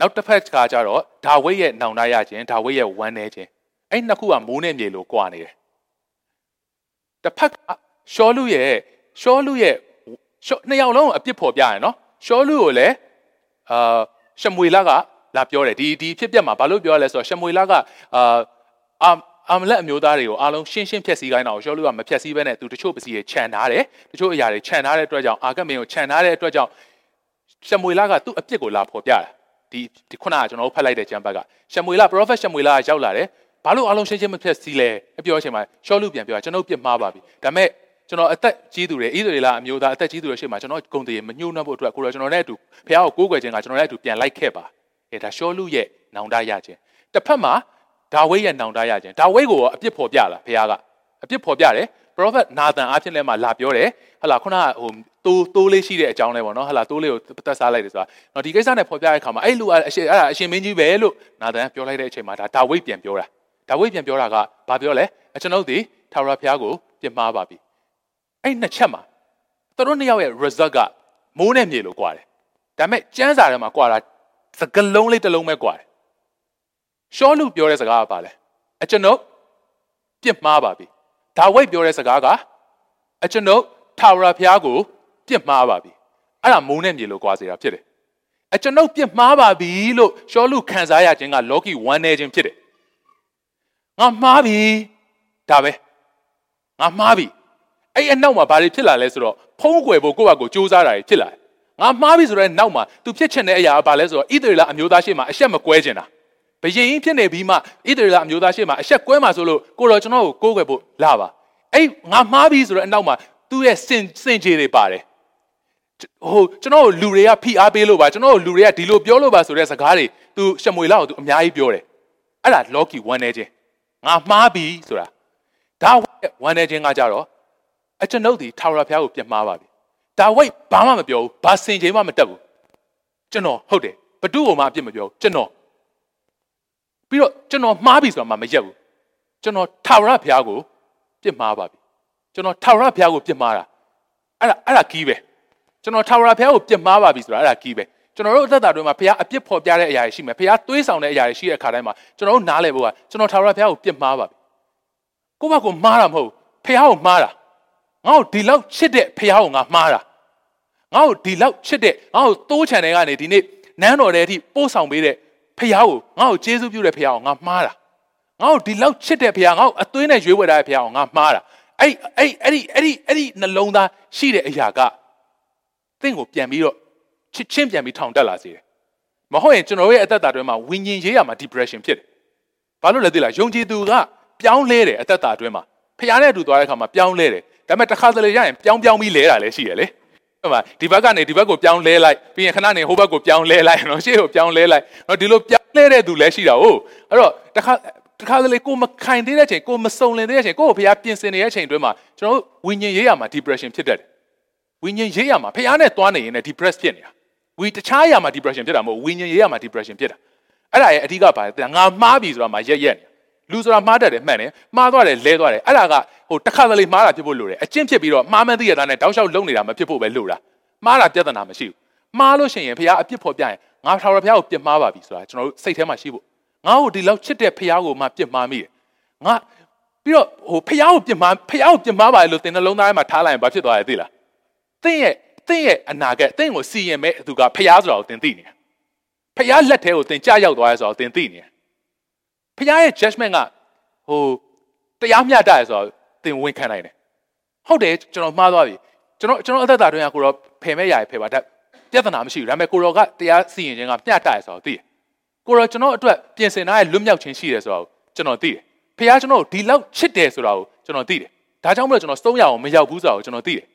နောက်တစ်ဖက်ကကြတော့ဒါဝိဒ်ရဲ့နောင်တရခြင်းဒါဝိဒ်ရဲ့ဝမ်းနေခြင်းအဲ့နှစ်ခုကမိုးနဲ့မြေလိုကွာနေတယ်တစ်ဖက်ကရှောလူရဲ့ရှောလူရဲ့နှစ်ယောက်လုံးအပြစ်ဖော်ပြရနော် ရှောလူကိုလည်းအာရှမွေလကလာပြောတယ်ဒီဒီဖြစ်ပျက်မှာဘာလို့ပြောရလဲဆိုတော့ရှမွေလကအာအာမလက်အမျိုးသားတွေကိုအားလုံးရှင်းရှင်းဖြက်စီးခိုင်းတာကိုရှောလူကမဖြက်စီးဘဲနဲ့သူတချို့ပစ္စည်းတွေခြံထားတယ်တချို့အရာတွေခြံထားတဲ့အတွက်ကြောင့်အာကမင်းကိုခြံထားတဲ့အတွက်ကြောင့်ရှမွေလကသူ့အပြစ်ကိုလာဖော်ပြတာဒီဒီခုနကကျွန်တော်ဖတ်လိုက်တဲ့ကျမ်းဘက်ကရှမွေလ prophet ရှမွေလကရောက်လာတယ်ဘာလို့အားလုံးရှင်းရှင်းမဖြက်စီးလဲအပြောအချိန်မှာရှောလူပြန်ပြောကျွန်တော်ပြစ်မှားပါပြီဒါပေမဲ့ ကျွန်တော်အသက်ကြီးသူတွေဣသရေလအမျိုးသားအသက်ကြီးသူတွေရှေ့မှာကျွန်တော်ဂုံတရေမညှိုးနှံ့ဖို့အတွက်ကိုရောကျွန်တော်နဲ့အတူဖះကိုကိုးကွယ်ခြင်းကကျွန်တော်နဲ့အတူပြန်လိုက်ခဲ့ပါအဲဒါရှောလူရဲ့နောင်တရခြင်းတစ်ဖက်မှာဒါဝိဒ်ရဲ့နောင်တရခြင်းဒါဝိဒ်ကိုအပြစ်ဖော်ပြလာဘုရားကအပြစ်ဖော်ပြတယ် prophet နာသန်အဖြစ်လဲမှာလာပြောတယ်ဟလာခုနကဟိုတိုးတိုးလေးရှိတဲ့အကြောင်းလဲပေါ့နော်ဟလာတိုးလေးကိုပတ်စားလိုက်တယ်ဆိုတာနော်ဒီကိစ္စနဲ့ဖော်ပြတဲ့အခါမှာအဲ့လူအရှင်အဲ့ဒါအရှင်မင်းကြီးပဲလို့နာသန်ပြောလိုက်တဲ့အချိန်မှာဒါဒါဝိဒ်ပြန်ပြောတာဒါဝိဒ်ပြန်ပြောတာကဘာပြောလဲအကျွန်ုပ်ဒီထာဝရဘုရားကိုပြစ်မှားပါပြီ အဲ့နှစ်ချက်မှာသူတို့နှစ်ယောက်ရဲ့ result ကမိုးနဲ့မြေလို့ကွာတယ်ဒါပေမဲ့ကျမ်းစာထဲမှာကွာတာစကလုံးလေးတစ်လုံးပဲကွာတယ်ရှောလူပြောတဲ့စကားကပါလဲအကျွန်ုပ်ပြစ်မှားပါပြီဒါဝိတ်ပြောတဲ့စကားကအကျွန်ုပ်ထာဝရဘုရားကိုပြစ်မှားပါပြီအဲ့ဒါမိုးနဲ့မြေလို့ကြွားစေတာဖြစ်တယ်အကျွန်ုပ်ပြစ်မှားပါပြီလို့ရှောလူခံစားရခြင်းကလောကီဝမ်းနေခြင်းဖြစ်တယ်ငါမှားပြီဒါပဲငါမှားပြီ အဲ့အနောက်မှာဘာတွေဖြစ်လာလဲဆိုတော့ဖုံးကွယ်ဖို့ကိုယ့်ဘာကိုစူးစမ်းတာတွေဖြစ်လာတယ်ငါမှားပြီဆိုတော့နောက်မှာ तू ဖြစ်ချင်တဲ့အရာကဘာလဲဆိုတော့ဣသရေလအမျိုးသားရှိမှအရှက်မကွဲကျင်တာဘယင်ဖြစ်နေပြီးမှဣသရေလအမျိုးသားရှိမှအဆက်ကွဲမှာဆိုလို့ကိုတော်ကျွန်တော်ကိုကိုးကွယ်ဖို့လာပါအဲ့ငါမှားပြီဆိုတော့အနောက်မှာသူ့ရဲ့စင်စင်ချေတွေပါတယ်ဟိုကျွန်တော်လူတွေကဖိအားပေးလို့ပါကျွန်တော်လူတွေကဒီလိုပြောလို့ပါဆိုတဲ့စကားတွေသူရှမွေလောက်သူအများကြီးပြောတယ်အဲ့ဒါလော်ကီဝမ်းနေခြင်းငါမှားပြီဆိုတာဒါဝမ်းနေခြင်းကကြတော့ အကျွန်ုပ်ဒီထာဝရဘုရားကိုပြတ်မှားပါပြီဒါဝိတ်ဘာမှမပြောဘူးဘာစင်ချိန်မှမတက်ဘူးကျွန်တော်ဟုတ်တယ်ဘသူ့ကိုမှအပြစ်မပြောဘူးကျွန်တော်ပြီးတော့ကျွန်တော်မှားပြီဆိုတာမှမရက်ဘူးကျွန်တော်ထာဝရဘုရားကိုပြစ်မှားပါပြီကျွန်တော်ထာဝရဘုရားကိုပြစ်မှားတာအဲ့ဒါအဲ့ဒါကီးပဲကျွန်တော်ထာဝရဘုရားကိုပြစ်မှားပါပြီဆိုတာအဲ့ဒါကီးပဲကျွန်တော်တို့အသက်တာတွေမှာဖခင်အပြစ်ဖော်ပြတဲ့အရာတွေရှိမယ်ဖခင်သွေးဆောင်တဲ့အရာတွေရှိတဲ့အခါတိုင်းမှာကျွန်တော်တို့နားလည်ဖို့ကကျွန်တော်ထာဝရဘုရားကိုပြစ်မှားပါပြီကိုယ့်ဘက်ကိုမှားတာမဟုတ်ဖခင်ကိုမှားတာ ငါ့ကိုဒီလောက်ချစ်တဲ့ဖခင်ကိုငါမှားတာငါ့ကိုဒီလောက်ချစ်တဲ့ငါ့ကိုတိုးချန်တဲ့ကနေဒီနေ့နန်းတော်ထဲအထိပို့ဆောင်ပေးတဲ့ဖခင်ကိုငါ့ကိုကျေးဇူးပြုတဲ့ဖခင်ကိုငါမှားတာငါ့ကိုဒီလောက်ချစ်တဲ့ဖခင်ငါ့ကိုအသွေးနဲ့ရွေးဝယ်ထားတဲ့ဖခင်ကိုငါမှားတာအဲ့အဲ့အဲ့ဒီအဲ့ဒီအဲ့ဒီနှလုံးသားရှိတဲ့အရာကသင်ကိုပြန်ပြီးတော့ချစ်ချင်းပြန်ပြီးထောင်တက်လာစေတယ်မဟုတ်ရင်ကျွန်တော်ရဲ့အသက်တာတွေမှာဝิญဉ်ရေးရမှာ depression ဖြစ်တယ်ဘာလို့လဲသိလားယုံကြည်သူကပြောင်းလဲတယ်အသက်တာအတွင်းမှာဖခင်နဲ့အတူသွားတဲ့အခါမှာပြောင်းလဲတယ် ဒါပေမဲ့တစ်ခါတလေရရင်ပြောင်းပြောင်းပြီးလဲတာလည်းရှိရလေဟုတ်ပါဒီဘက်ကနေဒီဘက်ကိုပြောင်းလဲလိုက်ပြီးရင်ခဏနေဟိုဘက်ကိုပြောင်းလဲလိုက်နော်ရှေ့ကိုပြောင်းလဲလိုက်နော်ဒီလိုပြောင်းလဲတဲ့သူလည်းရှိတာဟုတ်အဲ့တော့တစ်ခါတစ်ခါတလေကိုမခိုင်သေးတဲ့အချိန်ကိုမစုံလင်သေးတဲ့အချိန်ကိုကိုဖျားပြင်ဆင်နေတဲ့အချိန်တွင်းမှာကျွန်တော်ဝိညာဉ်ရေးရမှာ depression ဖြစ်တတ်တယ်ဝိညာဉ်ရေးရမှာဖျားနဲ့တွားနေရင်လည်း depress ဖြစ်နေတာဝီတခြားရမှာ depression ဖြစ်တာမဟုတ်ဝိညာဉ်ရေးရမှာ depression ဖြစ်တာအဲ့ဒါရဲ့အဓိကဘာလဲငါမှားပြီဆိုတော့မှရက်ရက်နေတာ လူဆိုတာမှားတတ်တယ်မှန်တယ်မှားသွားတယ်လဲသွားတယ်အဲ့ဒါကဟိုတစ်ခါတလေမှားတာဖြစ်ဖို့လိုတယ်အကျင့်ဖြစ်ပြီးတော့မှားမှန်းသိရတာနဲ့တောက်လျှောက်လုံနေတာမဖြစ်ဖို့ပဲလိုတာမှားတာပြဿနာမရှိဘူးမှားလို့ရှိရင်ဖခင်အပြစ်ဖော်ပြရင်ငါထာဝရဘုရားကိုပြစ်မှားပါပြီဆိုတာကျွန်တော်တို့စိတ်ထဲမှာရှိဖို့ငါ့ကိုဒီလောက်ချစ်တဲ့ဖခင်ကိုမှပြစ်မှားမိတယ်ငါပြီးတော့ဟိုဖခင်ကိုပြစ်မှားဖခင်ကိုပြစ်မှားပါလေလို့သင်နှလုံးသားထဲမှာထားလိုက်ရင်ဘာဖြစ်သွားလဲသိလားသင်ရဲ့သင်ရဲ့အနာဂတ်သင်ကိုစီရင်မဲ့သူကဖခင်ဆိုတာကိုသင်သိနေတယ်ဖခင်လက်ထဲကိုသင်ကြရောက်သွားရဲဆိုတော့သင်သိနေတယ် ဖခင်ရဲ့ judgment ကဟိုတရားမျှတရဲဆိုတော့သင်ဝန်ခံနိုင်တယ်ဟုတ်တယ်ကျွန်တော်မှားသွားပြီကျွန်တော်ကျွန်တော်အသက်တာတွင်ကကိုတော့ဖယ်မဲ့ရရဖယ်ပါတတ်ပြဿနာမရှိဘူးဒါပေမဲ့ကိုတော့ကတရားစီရင်ခြင်းကမျှတရဲဆိုတော့သိတယ်ကိုတော့ကျွန်တော်အတွက်ပြင်ဆင်ထားတဲ့လွတ်မြောက်ခြင်းရှိတယ်ဆိုတော့ကျွန်တော်သိတယ်ဖခင်ကျွန်တော်ဒီလောက်ချစ်တယ်ဆိုတာကိုကျွန်တော်သိတယ်ဒါကြောင့်မလို့ကျွန်တော်စုံရအောင်မရောက်ဘူးဆိုတာကိုကျွန်တော်သိတယ်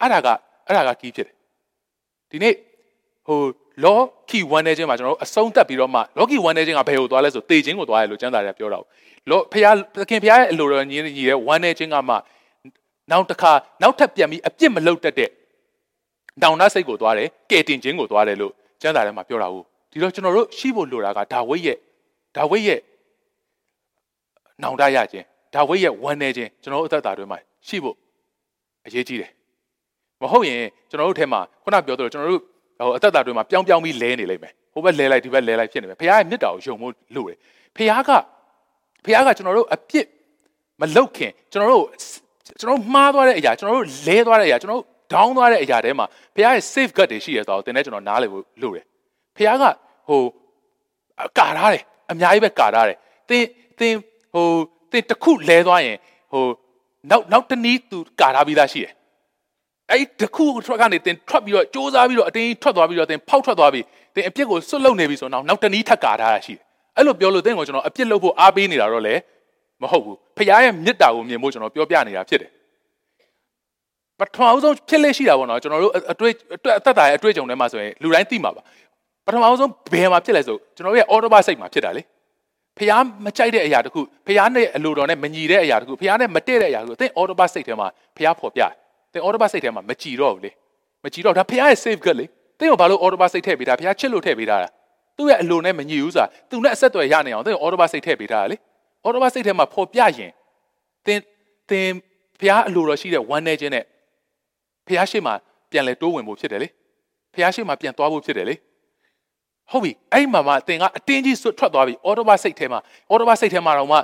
အဲ့ဒါကအဲ့ဒါကကီးဖြစ်တယ်ဒီနေ့ဟို လောကီ1နဲ့ချင်းမှာကျွန်တော်တို့အဆုံးသက်ပြီးတော့မှလောကီ1နဲ့ချင်းကဘယ်ကိုသွားလဲဆိုတေချင်းကိုသွားရလို့ကျမ်းစာတွေကပြောတာ။လောဖះသခင်ဖះရဲ့အလိုတော်ညီညီတဲ့1နဲ့ချင်းကမှနောက်တစ်ခါနောက်ထပ်ပြန်ပြီးအပြစ်မလုပ်တတ်တဲ့တောင်နာစိတ်ကိုသွားတယ်ကဲတင်ချင်းကိုသွားတယ်လို့ကျမ်းစာထဲမှာပြောတာဟုတ်ဒီတော့ကျွန်တော်တို့ရှိဖို့လိုတာကဒါဝိဒ်ရဲ့ဒါဝိဒ်ရဲ့နောင်တရခြင်းဒါဝိဒ်ရဲ့ဝမ်းနေခြင်းကျွန်တော်တို့အသက်တာတွေမှာရှိဖို့အရေးကြီးတယ်မဟုတ်ရင်ကျွန်တော်တို့ထဲမှာခုနပြောသလိုကျွန်တော်တို့ ဟိုအသက်တာတွေမှာပြောင်းပြောင်းပြီးလဲနေလိမ့်မယ်ဟိုဘက်လဲလိုက်ဒီဘက်လဲလိုက်ဖြစ်နေမယ်ဖခင်ရဲ့မြတ်တာကိုယုံဖို့လိုတယ်ဖခင်ကဖခင်ကကျွန်တော်တို့အပြစ်မလုပ်ခင်ကျွန်တော်တို့ကျွန်တော်မှားသွားတဲ့အရာကျွန်တော်တို့လဲသွားတဲ့အရာကျွန်တော်တို့ down သွားတဲ့အရာတွေမှာဖခင်ရဲ့ safe guard တွေရှိရဆိုတော့တင်တဲ့ကျွန်တော်နားလည်ဖို့လိုတယ်ဖခင်ကဟိုကာထားတယ်အများကြီးပဲကာထားတယ်သင်သင်ဟိုသင်တစ်ခုလဲသွားရင်ဟိုနောက်နောက်တနည်းသူကာထားပြီးသားရှိတယ် အဲ့တခုထွက်ကနေတင်ထွက်ပြီးတော့စ조사ပြီးတော့အတင်းထွက်သွားပြီးတော့တင်ဖောက်ထွက်သွားပြီးတင်အပြစ်ကိုစွတ်လုံနေပြီဆိုတော့နောက်တနည်းထပ်ကာထားတာရှိတယ်အဲ့လိုပြောလို့တင်ကိုကျွန်တော်အပြစ်လုပ်ဖို့အားပေးနေတာတော့လေမဟုတ်ဘူးဖခင်ရဲ့မေတ္တာကိုမြင်ဖို့ကျွန်တော်ပြောပြနေတာဖြစ်တယ်ပထမအဆုံးဖြစ်လေရှိတာပေါ့နော်ကျွန်တော်တို့အတွေ့အသက်တာရဲ့အတွေ့အကြုံထဲမှာဆိုရင်လူတိုင်းသိမှာပါပထမဆုံးဘယ်မှာဖြစ်လဲဆိုကျွန်တော်ရဲ့အော်တိုဘစိတ်မှာဖြစ်တာလေဖះမကြိုက်တဲ့အရာတခုဖះနဲ့အလိုတော်နဲ့မညီတဲ့အရာတခုဖះနဲ့မတည့်တဲ့အရာတခုအသင်အော်တိုဘစိတ်ထဲမှာဖះဖော်ပြတယ် သင်အော်တိုဘစိတ်ထဲမှာမကြည်တော့ဘူးလေမကြည်တော့ဒါဖះရဲ့ save ကလေသင်ကဘာလို့အော်တိုဘစိတ်ထည့်ပေးတာဖះချစ်လို့ထည့်ပေးတာလားသူ့ရဲ့အလိုနဲ့မညီဘူးဆိုတာသူနဲ့အဆက်အသွယ်ရနေအောင်သင်အော်တိုဘစိတ်ထည့်ပေးတာလေအော်တိုဘစိတ်ထဲမှာဖော်ပြရင်သင်သင်ဖះအလိုတော်ရှိတဲ့ one နဲ့ချင်းနဲ့ဖះရှိမှပြန်လဲတိုးဝင်ဖို့ဖြစ်တယ်လေဖះရှိမှပြန်သွားဖို့ဖြစ်တယ်လေဟုတ်ပြီအဲ့မှာမှသင်ကအတင်းကြီးဆွတ်ထွက်သွားပြီအော်တိုဘစိတ်ထဲမှာအော်တိုဘစိတ်ထဲမှာတော့မှ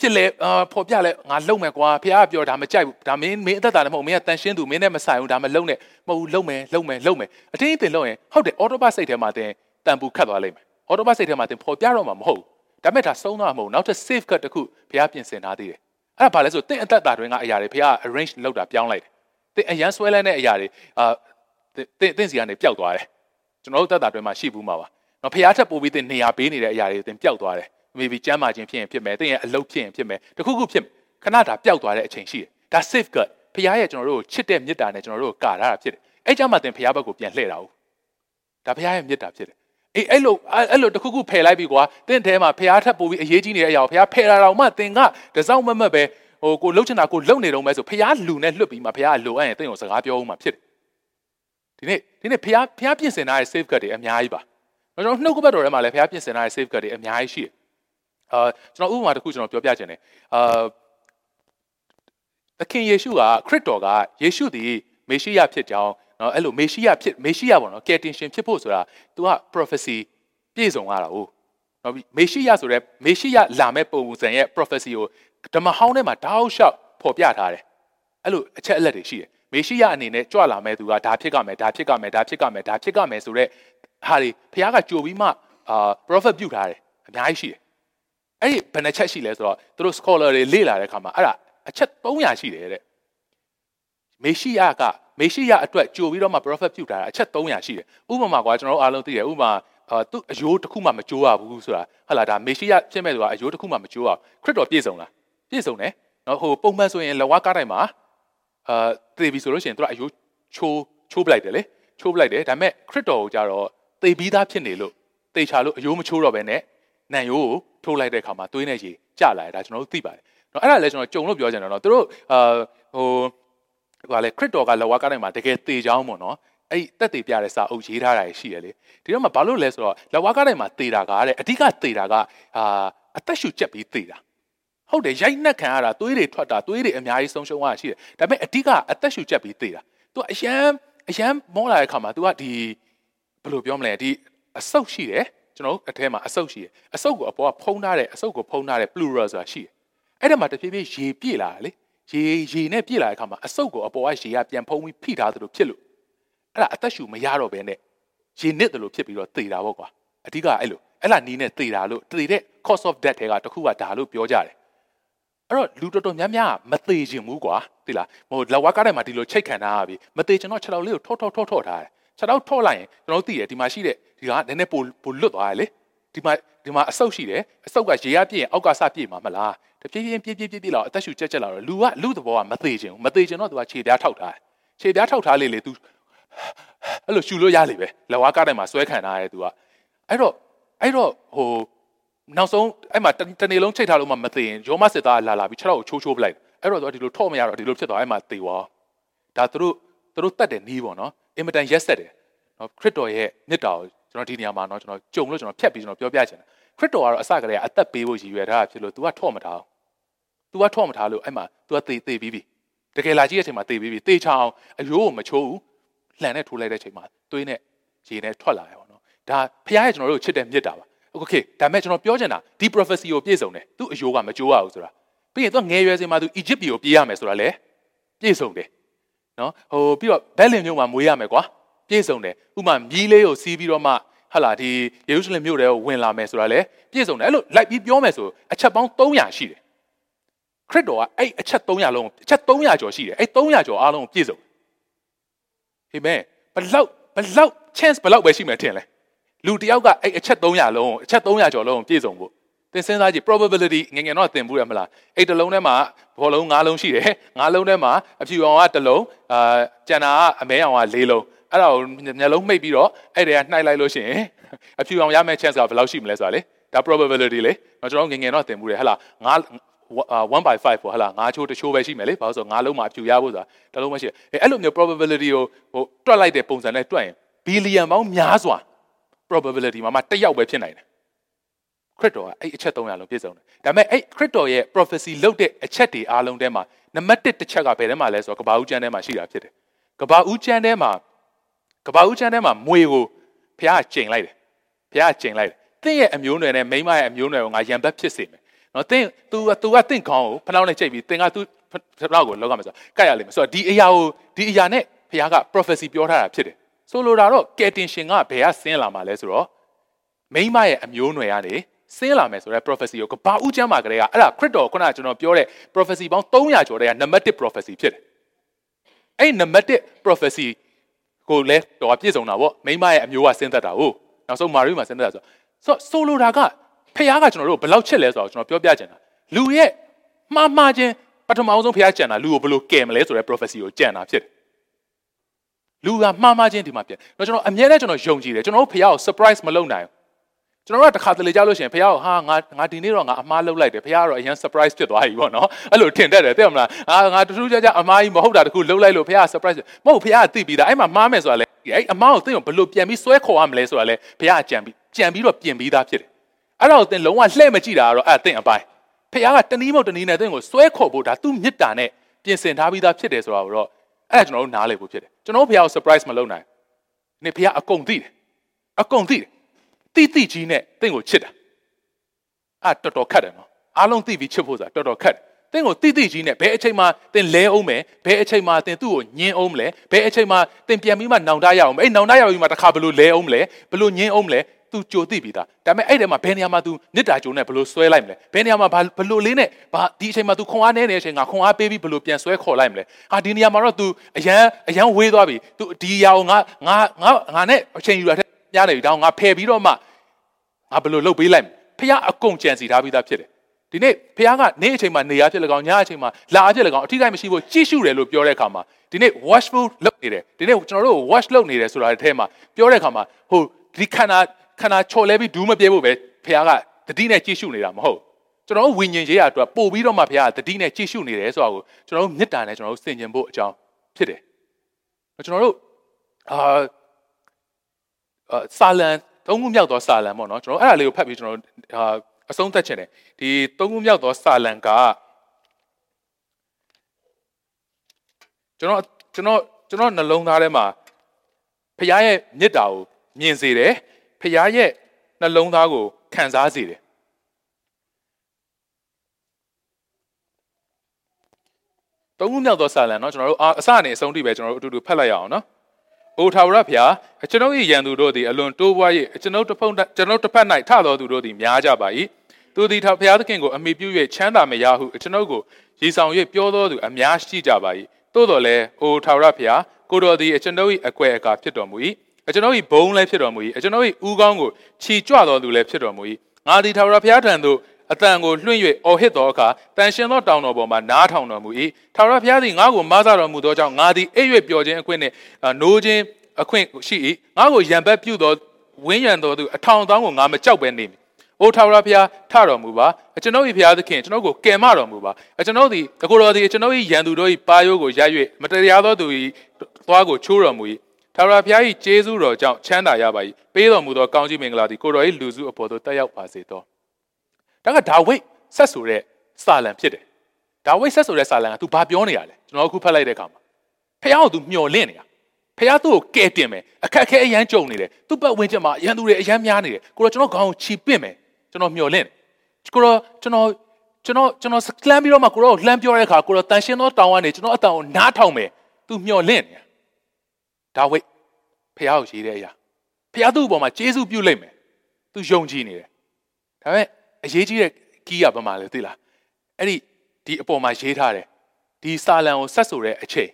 ဖြစ်လေအာဖော်ပြလဲငါလုံမယ်ကွာဖះကပြောဒါမကြိုက်ဘူးဒါမင်းမင်းအသက်တာလည်းမဟုတ်မင်းကတန်ရှင်းသူမင်းနဲ့မဆိုင်ဘူးဒါမလုံနဲ့မဟုတ်ဘူးလုံမယ်လုံမယ်လုံမယ်အတင်းတင်လုံရင်ဟုတ်တယ်အော်တိုဘစိတ်ထဲမှာသင်တန်ပူခတ်သွားလိမ့်မယ်အော်တိုဘစိတ်ထဲမှာသင်ဖော်ပြတော့မှာမဟုတ်ဘူးဒါမဲ့ဒါဆုံးသွားမှာမဟုတ်နောက်ထပ် safe cut တစ်ခုဖះပြင်ဆင်ထားသေးတယ်အဲ့ဒါဘာလဲဆိုသင်အသက်တာတွင်ကအရာတွေဖះ arrange လုပ်တာပြောင်းလိုက်တယ်သင်အရန်ဆွဲလန်းတဲ့အရာတွေအာသင်သင်စီကနေပျောက်သွားတယ်ကျွန်တော်တို့သက်တာတွင်မှာရှိဘူးမှာပါ။နော်ဖះထပ်ပို့ပြီးသင်နေရာပေးနေတဲ့အရာတွေသင်ပျောက်သွားတယ်။ maybe ကျမ်းမာခြင်းဖြစ်ရင်ဖြစ်မယ်။သင်ရဲ့အလုပ်ဖြစ်ရင်ဖြစ်မယ်။တခုခုဖြစ်ခဏတာပျောက်သွားတဲ့အချိန်ရှိတယ်။ဒါ safe guard ဖះရဲ့ကျွန်တော်တို့ကိုချစ်တဲ့မေတ္တာနဲ့ကျွန်တော်တို့ကိုကာထားတာဖြစ်တယ်။အဲ့ကြမှာသင်ဖះဘက်ကိုပြန်လှည့်တာဟုတ်။ဒါဖះရဲ့မေတ္တာဖြစ်တယ်။အေးအဲ့လိုအဲ့လိုတခုခုဖယ်လိုက်ပြီကွာ။သင်ထဲမှာဖះထပ်ပို့ပြီးအရေးကြီးနေတဲ့အရာကိုဖះဖယ်လာတော့မှသင်ကတစောင်းမမတ်ပဲဟိုကိုလှုပ်ချင်တာကိုလှုပ်နေတော့မဲဆိုဖះလူနဲ့လွတ်ပြီးမှဖះလိုအပ်ရင်သင်ကိုစကားပြောဦးမှာဖြစ်တယ်ဒီနေ့ဒီနေ့ဖះဖះပြင်ဆင်ထားတဲ့ safe guard တွေအများကြီးပါကျွန်တော်နှုတ်ကပတ်တော်ထဲမှာလည်းဖះပြင်ဆင်ထားတဲ့ safe guard တွေအများကြီးရှိတယ် အာကျွန်တော်ဥပမာတစ်ခုကျွန်တော်ပြောပြချင်တယ်အာသခင်ယေရှုကခရစ်တော်ကယေရှုသည်မေရှိယဖြစ်ကြောင်းနော်အဲ့လိုမေရှိယဖြစ်မေရှိယပေါ့နော်ကယ်တင်ရှင်ဖြစ်ဖို့ဆိုတာ तू က prophecy ပြည့်စုံရတာဟုတ်နော်မေရှိယဆိုတဲ့မေရှိယလာမဲ့ပုံစံရဲ့ prophecy ကိုဓမ္မဟောင်းထဲမှာတောက်လျှောက်ဖော်ပြထားတယ်အဲ့လိုအချက်အလက်တွေရှိတယ်မေရှိယအနေနဲ့ကြွလာမဲ့သူကဒါဖြစ်ကမယ်ဒါဖြစ်ကမယ်ဒါဖြစ်ကမယ်ဒါဖြစ်ကမယ်ဆိုတော့ဟာဒီဘုရားကကြိုပြီးမှအာ prophet ပြုထားတယ်အများကြီးရှိတယ် အဲ့ဒီဘယ်နှချက်ရှိလဲဆိုတော့သူတို့ scholar တွေလေ့လာတဲ့အခါမှာအဲ့ဒါအချက်300ရှိတယ်တဲ့မေရှိယကမေရှိယအတွက်ကြိုပြီးတော့မှ prophet ပြုထားတာအချက်300ရှိတယ်ဥပမာကွာကျွန်တော်တို့အားလုံးသိတယ်ဥပမာအာသူအယိုးတစ်ခုမှမကြိုးရဘူးဆိုတာဟုတ်လားဒါမေရှိယဖြစ်မဲ့သူကအယိုးတစ်ခုမှမကြိုးရခရစ်တော်ပြည့်စုံလားပြည့်စုံတယ်နော်ဟိုပုံမှန်ဆိုရင်လဝါကားတိုင်းမှာအာသေပြီဆိုလို့ရှိရင်သူကအယိုးချိုးချိုးပလိုက်တယ်လေချိုးပလိုက်တယ်ဒါပေမဲ့ခရစ်တော်ကိုကြတော့သေပြီးသားဖြစ်နေလို့သေချာလို့အယိုးမချိုးတော့ဘဲနဲ့နံရိုးကို ထိုးလိုက်တဲ့အခါမှာသွေးနဲ့ရေကျလာတယ်ဒါကျွန်တော်တို့သိပါတယ်နော်အဲ့ဒါလည်းကျွန်တော်ကြုံလို့ပြောချင်တယ်နော်သူတို့အာဟိုဟိုလေခရစ်တော်ကလဝါကားတိုင်းမှာတကယ်သေချောင်းပေါ့နော်အဲ့တက်သေးပြတဲ့စာအုပ်ရေးထားတာရှိရလေဒီတော့မှဘာလို့လဲဆိုတော့လဝါကားတိုင်းမှာသေတာကတဲ့အဓိကသေတာကအာအသက်ရှူချက်ပြီးသေတာဟုတ်တယ်ရိုက်နှက်ခံရတာသွေးတွေထွက်တာသွေးတွေအများကြီးဆုံးရှုံးရရှိတယ်ဒါပေမဲ့အဓိကအသက်ရှူချက်ပြီးသေတာ तू အရန်အရန်မောလာတဲ့ခါမှာ तू ကဒီဘယ်လိုပြောမလဲဒီအဆုတ်ရှိတယ် ကျွန်တော်အထဲမှာအဆုတ်ရှိတယ်အဆုတ်ကိုအပေါ်ကဖုံးထားတဲ့အဆုတ်ကိုဖုံးထားတဲ့ plural ဆိုတာရှိတယ်အဲ့ဒါမှတဖြည်းဖြည်းရေပြည့်လာတယ်လေရေရေနဲ့ပြည့်လာတဲ့ခါမှာအဆုတ်ကိုအပေါ်ကရေကပြန်ဖုံးပြီးဖိထားသလိုဖြစ်လို့အဲ့ဒါအသက်ရှူမရတော့ဘဲနဲ့ရေနစ်တယ်လို့ဖြစ်ပြီးတော့သေတာပေါ့ကွာအဓိကအဲ့လိုအဲ့လာနီးနဲ့သေတာလို့သေတဲ့ cause of death တွေကတခုကဒါလို့ပြောကြတယ်အဲ့တော့လူတော်တော်များများမသေးခြင်းဘူးကွာသိလားဟိုလက်ဝါးကားထဲမှာဒီလိုချိတ်ခံထားရပြီမသေးကျွန်တော်6လောက်လေးကိုထော့ထော့ထော့ထော့ထားတယ်6လောက်ထော့လိုက်ရင်ကျွန်တော်သိတယ်ဒီမှာရှိတဲ့ ဒီကနည်းနည်းပိုပိုလွတ်သွားတယ်လေဒီမှာဒီမှာအဆုတ်ရှိတယ်အဆုတ်ကရေရပြည့်ရင်အောက်ကစပြည့်မှာမလားတပြေးပြေးပြေးပြေးပြေးလောက်အသက်ရှူကြက်ကြက်လာတော့လူကလူသဘောကမသေးခြင်းဘူးမသေးခြင်းတော့သူကခြေပြားထောက်ထားတယ်ခြေပြားထောက်ထားလေလေ तू အဲ့လိုရှူလို့ရလေပဲလက်ဝါးကားတိုင်းမှာဆွဲခံထားရဲ तू ကအဲ့တော့အဲ့တော့ဟိုနောက်ဆုံးအဲ့မှာတနေ့လုံးချိတ်ထားလို့မှမသိရင်ရောမစစ်သားလာလာပြီးခြေထောက်ကိုချိုးချိုးပလိုက်အဲ့တော့သူကဒီလိုထော့မရတော့ဒီလိုဖြစ်သွားအဲ့မှာသေသွားဒါသူတို့သူတို့တတ်တယ်နီးပေါ့နော်အင်မတန်ရက်ဆက်တယ် နော်ခရစ်တော်ရဲ့မြစ်တာကိုကျွန်တော်ဒီနေရာမှာနော်ကျွန်တော်ကြုံလို့ကျွန်တော်ဖြတ်ပြီးကျွန်တော်ပြောပြချင်တယ်ခရစ်တော်ကတော့အစကတည်းကအသက်ပေးဖို့ရည်ရွယ်ထားတာဖြစ်လို့ तू ကထော့မထားဘူး तू ကထော့မထားလို့အဲ့မှာ तू ကသေသေပြီးပြီတကယ်လာကြည့်တဲ့အချိန်မှာသေပြီးပြီသေချအောင်အယိုးကိုမချိုးဘူးလှန်နဲ့ထိုးလိုက်တဲ့အချိန်မှာသွေးနဲ့ရေနဲ့ထွက်လာရပါတော့ဒါဖခင်ရဲ့ကျွန်တော်တို့ချစ်တဲ့မြတ်တာပါโอเคဒါမဲ့ကျွန်တော်ပြောချင်တာဒီ prophecy ကိုပြည့်စုံတယ်သူအယိုးကမကြိုးရဘူးဆိုတာပြီးရင်သူငယ်ရွယ်စဉ်မှာသူအီဂျစ်ပြည်ကိုပြေးရမယ်ဆိုတာလေပြည့်စုံတယ်နော်ဟိုပြီးတော့ဘက်လင်မြို့မှာမွေးရမယ်ကွာ ပြည့်စုံတယ်ဥမာမြီးလေးကိုစီးပြီးတော့မှဟာလာဒီယေရုရှလင်မြို့ထဲကိုဝင်လာမယ်ဆိုတာလေပြည့်စုံတယ်အဲ့လိုလိုက်ပြီးပြောမယ်ဆိုအချက်ပေါင်း300ရှိတယ်ခရစ်တော်ကအဲ့အချက်300လုံးအချက်300ကျော်ရှိတယ်အဲ့300ကျော်အားလုံးကိုပြည့်စုံအာမင်ဘလောက်ဘလောက် chance ဘလောက်ပဲရှိမယ်ထင်လဲလူတယောက်ကအဲ့အချက်300လုံးအချက်300ကျော်လုံးပြည့်စုံဖို့သင်စဉ်းစားကြည့် probability ငငယ်တော့သင်ဘူးရမလားအဲ့တစ်လုံးထဲမှာဘောလုံး၅လုံးရှိတယ်၅လုံးထဲမှာအဖြူအောင်ကတစ်လုံးအာကျန်တာကအမဲအောင်က၄လုံး အဲ့ဒါကိုမျက်လုံးမှိတ်ပြီးတော့အဲ့တည်းကနှိုက်လိုက်လို့ရှိရင်အဖြူအောင်ရမယ့် chance ကဘယ်လောက်ရှိမလဲဆိုတာလေဒါ probability လေကျွန်တော်ငငယ်တော့သင်ဘူးတယ်ဟဲ့လား9 1 by 5ပေါ့ဟလာငါးချိုးတစ်ချိုးပဲရှိမယ်လေဘာလို့ဆိုငါးလုံးမှာအဖြူရဖို့ဆိုတာတစ်လုံးမရှိအဲအဲ့လိုမျိုး probability ကိုဟိုတွက်လိုက်တဲ့ပုံစံနဲ့တွက်ရင် billion ပေါင်းများစွာ probability မှာမှတစ်ယောက်ပဲဖြစ်နိုင်တယ်ခရစ်တော်ကအဲ့အချက်300လုံးပြည့်စုံတယ်ဒါပေမဲ့အဲ့ခရစ်တော်ရဲ့ prophecy လုပ်တဲ့အချက်တွေအားလုံးထဲမှာနံပါတ်1တစ်ချက်ကဘယ်ထဲမှာလဲဆိုတော့ကဘာဦးကျမ်းထဲမှာရှိတာဖြစ်တယ်ကဘာဦးကျမ်းထဲမှာ ကဘာဦးကျမ်းထဲမှာမွေကိုဘုရားကျိန်လိုက်တယ်ဘုရားကျိန်လိုက်တယ်သင်ရဲ့အမျိုးနွယ်နဲ့မိန်းမရဲ့အမျိုးနွယ်ကိုငါရံဘက်ဖြစ်စေမယ်နော်သင် तू तू ကသင်ခေါင်းကိုဖနှောင်းနဲ့ချိန်ပြီးသင်က तू ဖနှောင်းကိုလောက်ကမယ်ဆိုကတ်ရလိမ့်မယ်ဆိုတော့ဒီအရာကိုဒီအရာနဲ့ဘုရားက prophecy ပြောထားတာဖြစ်တယ်ဆိုလိုတာတော့ကယ်တင်ရှင်ကဘယ်ကဆင်းလာမှာလဲဆိုတော့မိမရဲ့အမျိုးနွယ်ကနေဆင်းလာမယ်ဆိုတဲ့ prophecy ကိုကဘာဦးကျမ်းမှာကလေးကအဲ့ဒါခရစ်တော်ခုနကကျွန်တော်ပြောတဲ့ prophecy ပေါင်း300ကျော်တဲ့က number 1 prophecy ဖြစ်တယ်အဲ့ number 1 prophecy ကိုလည်းတော့ပြည့်စုံတာပေါ့မိမရဲ့အမျိုးကဆင်းသက်တာဟုတ်နောက်ဆုံးမာရိမှာဆင်းသက်တာဆိုဆိုဆိုလိုတာကဖခင်ကကျွန်တော်တို့ဘယ်လောက်ချစ်လဲဆိုတော့ကျွန်တော်ပြောပြချင်တာလူရဲ့မှားမှားခြင်းပထမအောင်ဆုံးဖခင်ကြံတာလူကိုဘယ်လိုကယ်မလဲဆိုတဲ့ prophecy ကိုကြံတာဖြစ်တယ်လူကမှားမှားခြင်းဒီမှာပြန်တော့ကျွန်တော်အမြဲတမ်းကျွန်တော်ယုံကြည်တယ်ကျွန်တော်တို့ဖခင်ကို surprise မလုပ်နိုင်ဘူး ကျွန်တော်တို့ကတစ်ခါတလေကြားလို့ရှိရင်ဖခင်ကဟာငါငါဒီနေ့တော့ငါအမားလုပ်လိုက်တယ်ဖခင်ကတော့အရင် surprise ဖြစ်သွားပြီပေါ့နော်အဲ့လိုထင်တတ်တယ်သိရမလားအာငါတူတူကြကြအမားကြီးမဟုတ်တာတခုလုပ်လိုက်လို့ဖခင်က surprise မဟုတ်ဖခင်ကသိပြီးသားအဲ့မှာမှားမယ်ဆိုတာလေအဲ့အမားကိုသိရင်ဘယ်လိုပြန်ပြီးဆွဲခေါ်ရမလဲဆိုတာလေဖခင်ကကြံပြီးကြံပြီးတော့ပြင်ပြီးသားဖြစ်တယ်အဲ့တော့သင်လုံးဝလှဲ့မကြည့်တာကတော့အဲ့သင်အပိုင်းဖခင်ကတနည်းမဟုတ်တနည်းနဲ့သင်ကိုဆွဲခေါ်ဖို့ဒါသူ့မေတ္တာနဲ့ပြင်ဆင်ထားပြီးသားဖြစ်တယ်ဆိုတော့အဲ့ဒါကျွန်တော်တို့နားလည်ဖို့ဖြစ်တယ်ကျွန်တော်တို့ဖះကို surprise မလုပ်နိုင်နေဖះအကုန်သိတယ်အကုန်သိတယ် တိတိကြီးနဲ့တင့်ကိုချစ်တာအဲ့တော်တော်ခက်တယ်နော်အားလုံးသိပြီးချစ်ဖို့ဆိုတာတော်တော်ခက်တယ်တင့်ကိုတိတိကြီးနဲ့ဘယ်အချိန်မှတင်လဲအောင်မယ်ဘယ်အချိန်မှတင်သူ့ကိုညင်းအောင်မလဲဘယ်အချိန်မှတင်ပြန်ပြီးမှနောင်တရအောင်အဲ့နောင်တရပြီးမှတစ်ခါဘလို့လဲအောင်မလဲဘလို့ညင်းအောင်မလဲ तू ကြိုသိပြီးသားဒါပေမဲ့အဲ့ထဲမှာဘယ်နေရာမှာ तू နစ်တာကြိုနဲ့ဘလို့ဆွဲလိုက်မလဲဘယ်နေရာမှာဘလို့လေးနဲ့ဘာဒီအချိန်မှာ तू ခွန်အားနေနေတဲ့အချိန်ငါခွန်အားပေးပြီးဘလို့ပြန်ဆွဲခေါ်လိုက်မလဲဟာဒီနေရာမှာတော့ तू အရန်အရန်ဝေးသွားပြီ तू ဒီအရာကိုငါငါငါငါနဲ့အချိန်ယူရတဲ့ညနေပြီဒါငါဖယ်ပြီးတော့မှ ငါဘလို့လှုပ်ပေးလိုက်မလဲဖះအကုန်ကြံစီထားပြီးသားဖြစ်တယ်ဒီနေ့ဖះကနေအချိန်မှာနေရဖြစ်လကောင်ညအချိန်မှာလာဖြစ်လကောင်အထီးတိုင်းမရှိဖို့ကြည့်ရှုတယ်လို့ပြောတဲ့အခါမှာဒီနေ့ watchful လုပ်နေတယ်ဒီနေ့ကျွန်တော်တို့ watch လုပ်နေတယ်ဆိုတာတဲ့အဲမှာပြောတဲ့အခါမှာဟိုဒီခန္ဓာခန္ဓာချော်လဲပြီးဒူးမပြေဖို့ပဲဖះကတတိနဲ့ကြည့်ရှုနေတာမဟုတ်ကျွန်တော်တို့ဝိညာဉ်ရေးရအတွက်ပို့ပြီးတော့မှဖះကတတိနဲ့ကြည့်ရှုနေတယ်ဆိုတာကိုကျွန်တော်တို့မေတ္တာနဲ့ကျွန်တော်တို့ဆင်ခြင်ဖို့အကြောင်းဖြစ်တယ်ကျွန်တော်တို့အာစာလံ သုံးခုမြောက်သောစာလံပေါ့နော်ကျွန်တော်အဲ့ဒါလေးကိုဖတ်ပြီးကျွန်တော်အာအဆုံးသတ်ချင်တယ်ဒီသုံးခုမြောက်သောစာလံကကျွန်တော်ကျွန်တော်ကျွန်တော်နှလုံးသားထဲမှာဖခင်ရဲ့မေတ္တာကိုမြင်စေတယ်ဖခင်ရဲ့နှလုံးသားကိုခံစားစေတယ်သုံးခုမြောက်သောစာလံเนาะကျွန်တော်တို့အစအနေအဆုံးထိပဲကျွန်တော်တို့အတူတူဖတ်လိုက်ရအောင်เนาะ အိုထာဝရဖျားကျွန်ုပ်၏ရန်သူတို့သည်အလွန်တိုးပွား၍ကျွန်ုပ်တစ်ဖက်ကျွန်ုပ်တစ်ဖက်၌ထသောသူတို့သည်များကြပါ၏သူသည်ထာဖျားသခင်ကိုအမိပြု၍ချမ်းသာမရဟုကျွန်ုပ်ကိုရည်ဆောင်၍ပြောသောသူအများရှိကြပါ၏သို့တော်လည်းအိုထာဝရဖျားကိုတော်သည်ကျွန်ုပ်၏အကွယ်အကာဖြစ်တော်မူ၏ကျွန်ုပ်၏ဘုံလည်းဖြစ်တော်မူ၏ကျွန်ုပ်၏ဥကောင်းကိုခြီကြွတော်သူလည်းဖြစ်တော်မူ၏ငါသည်ထာဝရဘုရားထံသို့ အတန်ကိုလွှင့်၍အော်ဟစ်သောအခါတန်ရှင်သောတောင်တော်ပေါ်မှာနားထောင်တော်မူ၏ထာဝရဘုရားသည်ငါ့ကိုမဆတော်မူသောကြောင့်ငါသည်အိပ်၍ပျော်ခြင်းအခွင့်နှင့်နိုးခြင်းအခွင့်ရှိ၏ငါ့ကိုရံပတ်ပြုသောဝင်းရံတော်သူအထောင်တောင်းကိုငါမကြောက်ပဲနေမည်။အိုထာဝရဘုရားထတော်မူပါ။ကျွန်ုပ်၏ဘုရားသခင်ကျွန်ုပ်ကိုကယ်မတော်မူပါ။ကျွန်ုပ်သည်အကိုတော်သည်ကျွန်ုပ်၏ရန်သူတို့၏ပါရိုးကိုရ၍မတရားသောသူ၏သွားကိုချိုးတော်မူ၏ထာဝရဘုရား၏ကျေးဇူးတော်ကြောင့်ချမ်းသာရပါ၏ပေးတော်မူသောကောင်းကြီးမင်္ဂလာသည်ကိုတော်၏လူစုအပေါ်သို့တက်ရောက်ပါစေသော ဒါကဒါဝိတ်ဆက်ဆိုတဲ့စာလံဖြစ်တယ်ဒါဝိတ်ဆက်ဆိုတဲ့စာလံက तू ဘာပြောနေရလဲကျွန်တော်အခုဖတ်လိုက်တဲ့အခါမှာဖះကို तू မျော်လင့်နေတာဖះသူ့ကိုကဲတင်မယ်အခက်အခဲအရန်ကြုံနေတယ်သူ့ပတ်ဝန်းကျင်မှာအရန်သူတွေအရန်များနေတယ်ကိုတော့ကျွန်တော်ခေါင်းကိုချီပင့်မယ်ကျွန်တော်မျော်လင့်ကိုတော့ကျွန်တော်ကျွန်တော်ကျွန်တော်လှမ်းပြီးတော့မှကိုတော့လှမ်းပြောတဲ့အခါကိုတော့တန်ရှင်းသောတောင်းကနေကျွန်တော်အတန်ကိုနားထောင်မယ်သူမျော်လင့်နေဒါဝိတ်ဖះကိုရေးတဲ့အရာဖះသူ့အပေါ်မှာကျေးဇူးပြုလိုက်မယ်သူယုံကြည်နေတယ်ဒါပေမဲ့ အရေးကြီးတဲ့ကီးကဘာမှလဲသိလားအဲ့ဒီဒီအပေါ်မှာရေးထားတယ်ဒီစာလံကိုဆက်ဆိုတဲ့အချိန်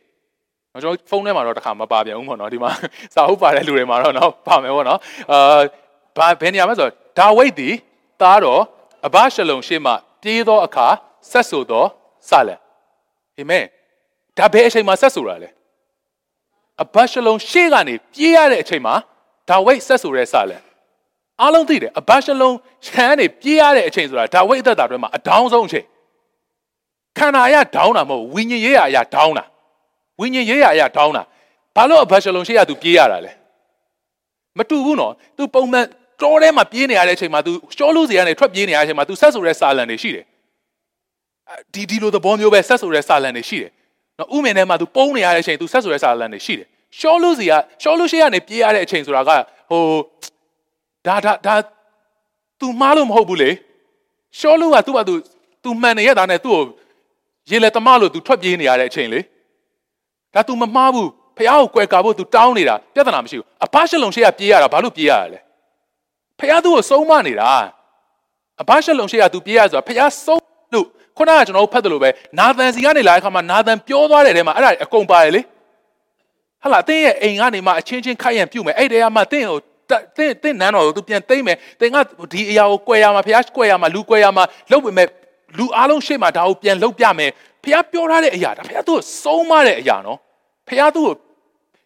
ကျွန်တော်ဖုန်းထဲမှာတော့တခါမပါပြန်ဘူးပေါ့နော်ဒီမှာစာဟုတ်ပါတဲ့လူတွေမှာတော့နော်ပါမယ်ပေါ့နော်အာဘာဘယ်နေရာမှာဆိုဒါဝိတ်ဒီသားတော်အဘရှလုံရှေ့မှာပြေးသောအခါဆက်ဆိုသောစာလံအာမင်ဒါဘယ်အချိန်မှာဆက်ဆိုတာလဲအဘရှလုံရှေ့ကနေပြေးရတဲ့အချိန်မှာဒါဝိတ်ဆက်ဆိုတဲ့စာလံ အားလုံးသိတယ်အဘရှလုံခြံကနေပြေးရတဲ့အချိန်ဆိုတာဒါဝိတ်အသက်တာတွေမှာအတောင်းဆုံးအချိန်ခန္ဓာအရဒေါင်းတာမဟုတ်ဝိညာဉ်ရေးအရာဒေါင်းတာဝိညာဉ်ရေးအရာဒေါင်းတာဘာလို့အဘရှလုံရှေ့က तू ပြေးရတာလဲမတူဘူးနော် तू ပုံမှန်တောထဲမှာပြေးနေရတဲ့အချိန်မှာ तू ရှောလူစီကနေထွက်ပြေးနေရတဲ့အချိန်မှာ तू ဆက်ဆိုတဲ့စာလံတွေရှိတယ်ဒီဒီလိုသဘောမျိုးပဲဆက်ဆိုတဲ့စာလံတွေရှိတယ်နော်ဥမင်ထဲမှာ तू ပုံးနေရတဲ့အချိန် तू ဆက်ဆိုတဲ့စာလံတွေရှိတယ်ရှောလူစီကရှောလူရှိကနေပြေးရတဲ့အချိန်ဆိုတာကဟို ဒါဒါဒါ तू မှားလို့မဟုတ်ဘူးလေရှောလူက तू က तू तू မှန်နေရတာနဲ့ तू ကိုရေလေတမလို့ तू ထွက်ပြေးနေရတဲ့အချိန်လေဒါ तू မမှားဘူးဖះကိုကွယ်ကာဖို့ तू တောင်းနေတာပြဿနာမရှိဘူးအဘရှလုံရှိရပြေးရတာဘာလို့ပြေးရတာလဲဖះသူ့ကိုစုံမနေတာအဘရှလုံရှိရ तू ပြေးရဆိုတာဖះစုံလို့ခုနကကျွန်တော်တို့ဖတ်တယ်လို့ပဲနာသန်စီကနေလာတဲ့ခါမှာနာသန်ပြောသွားတဲ့ထဲမှာအဲ့ဒါအကုန်ပါတယ်လေဟလာတင်းရဲ့အိမ်ကနေမှအချင်းချင်းခိုက်ရန်ပြုတ်မယ်အဲ့တဲကမှတင်းကို တင်းတင်းနန်းတော်ကိုသူပြန်သိမ့်မယ်တင်းကဒီအရာကိုကွယ်ရမှာဖះကွယ်ရမှာလူကွယ်ရမှာလှုပ်ပေမဲ့လူအားလုံးရှေ့မှာဒါကိုပြန်လှုပ်ပြမယ်ဖះပြောထားတဲ့အရာဒါဖះသူ့ကိုစုံးမတဲ့အရာနော်ဖះသူ့ကို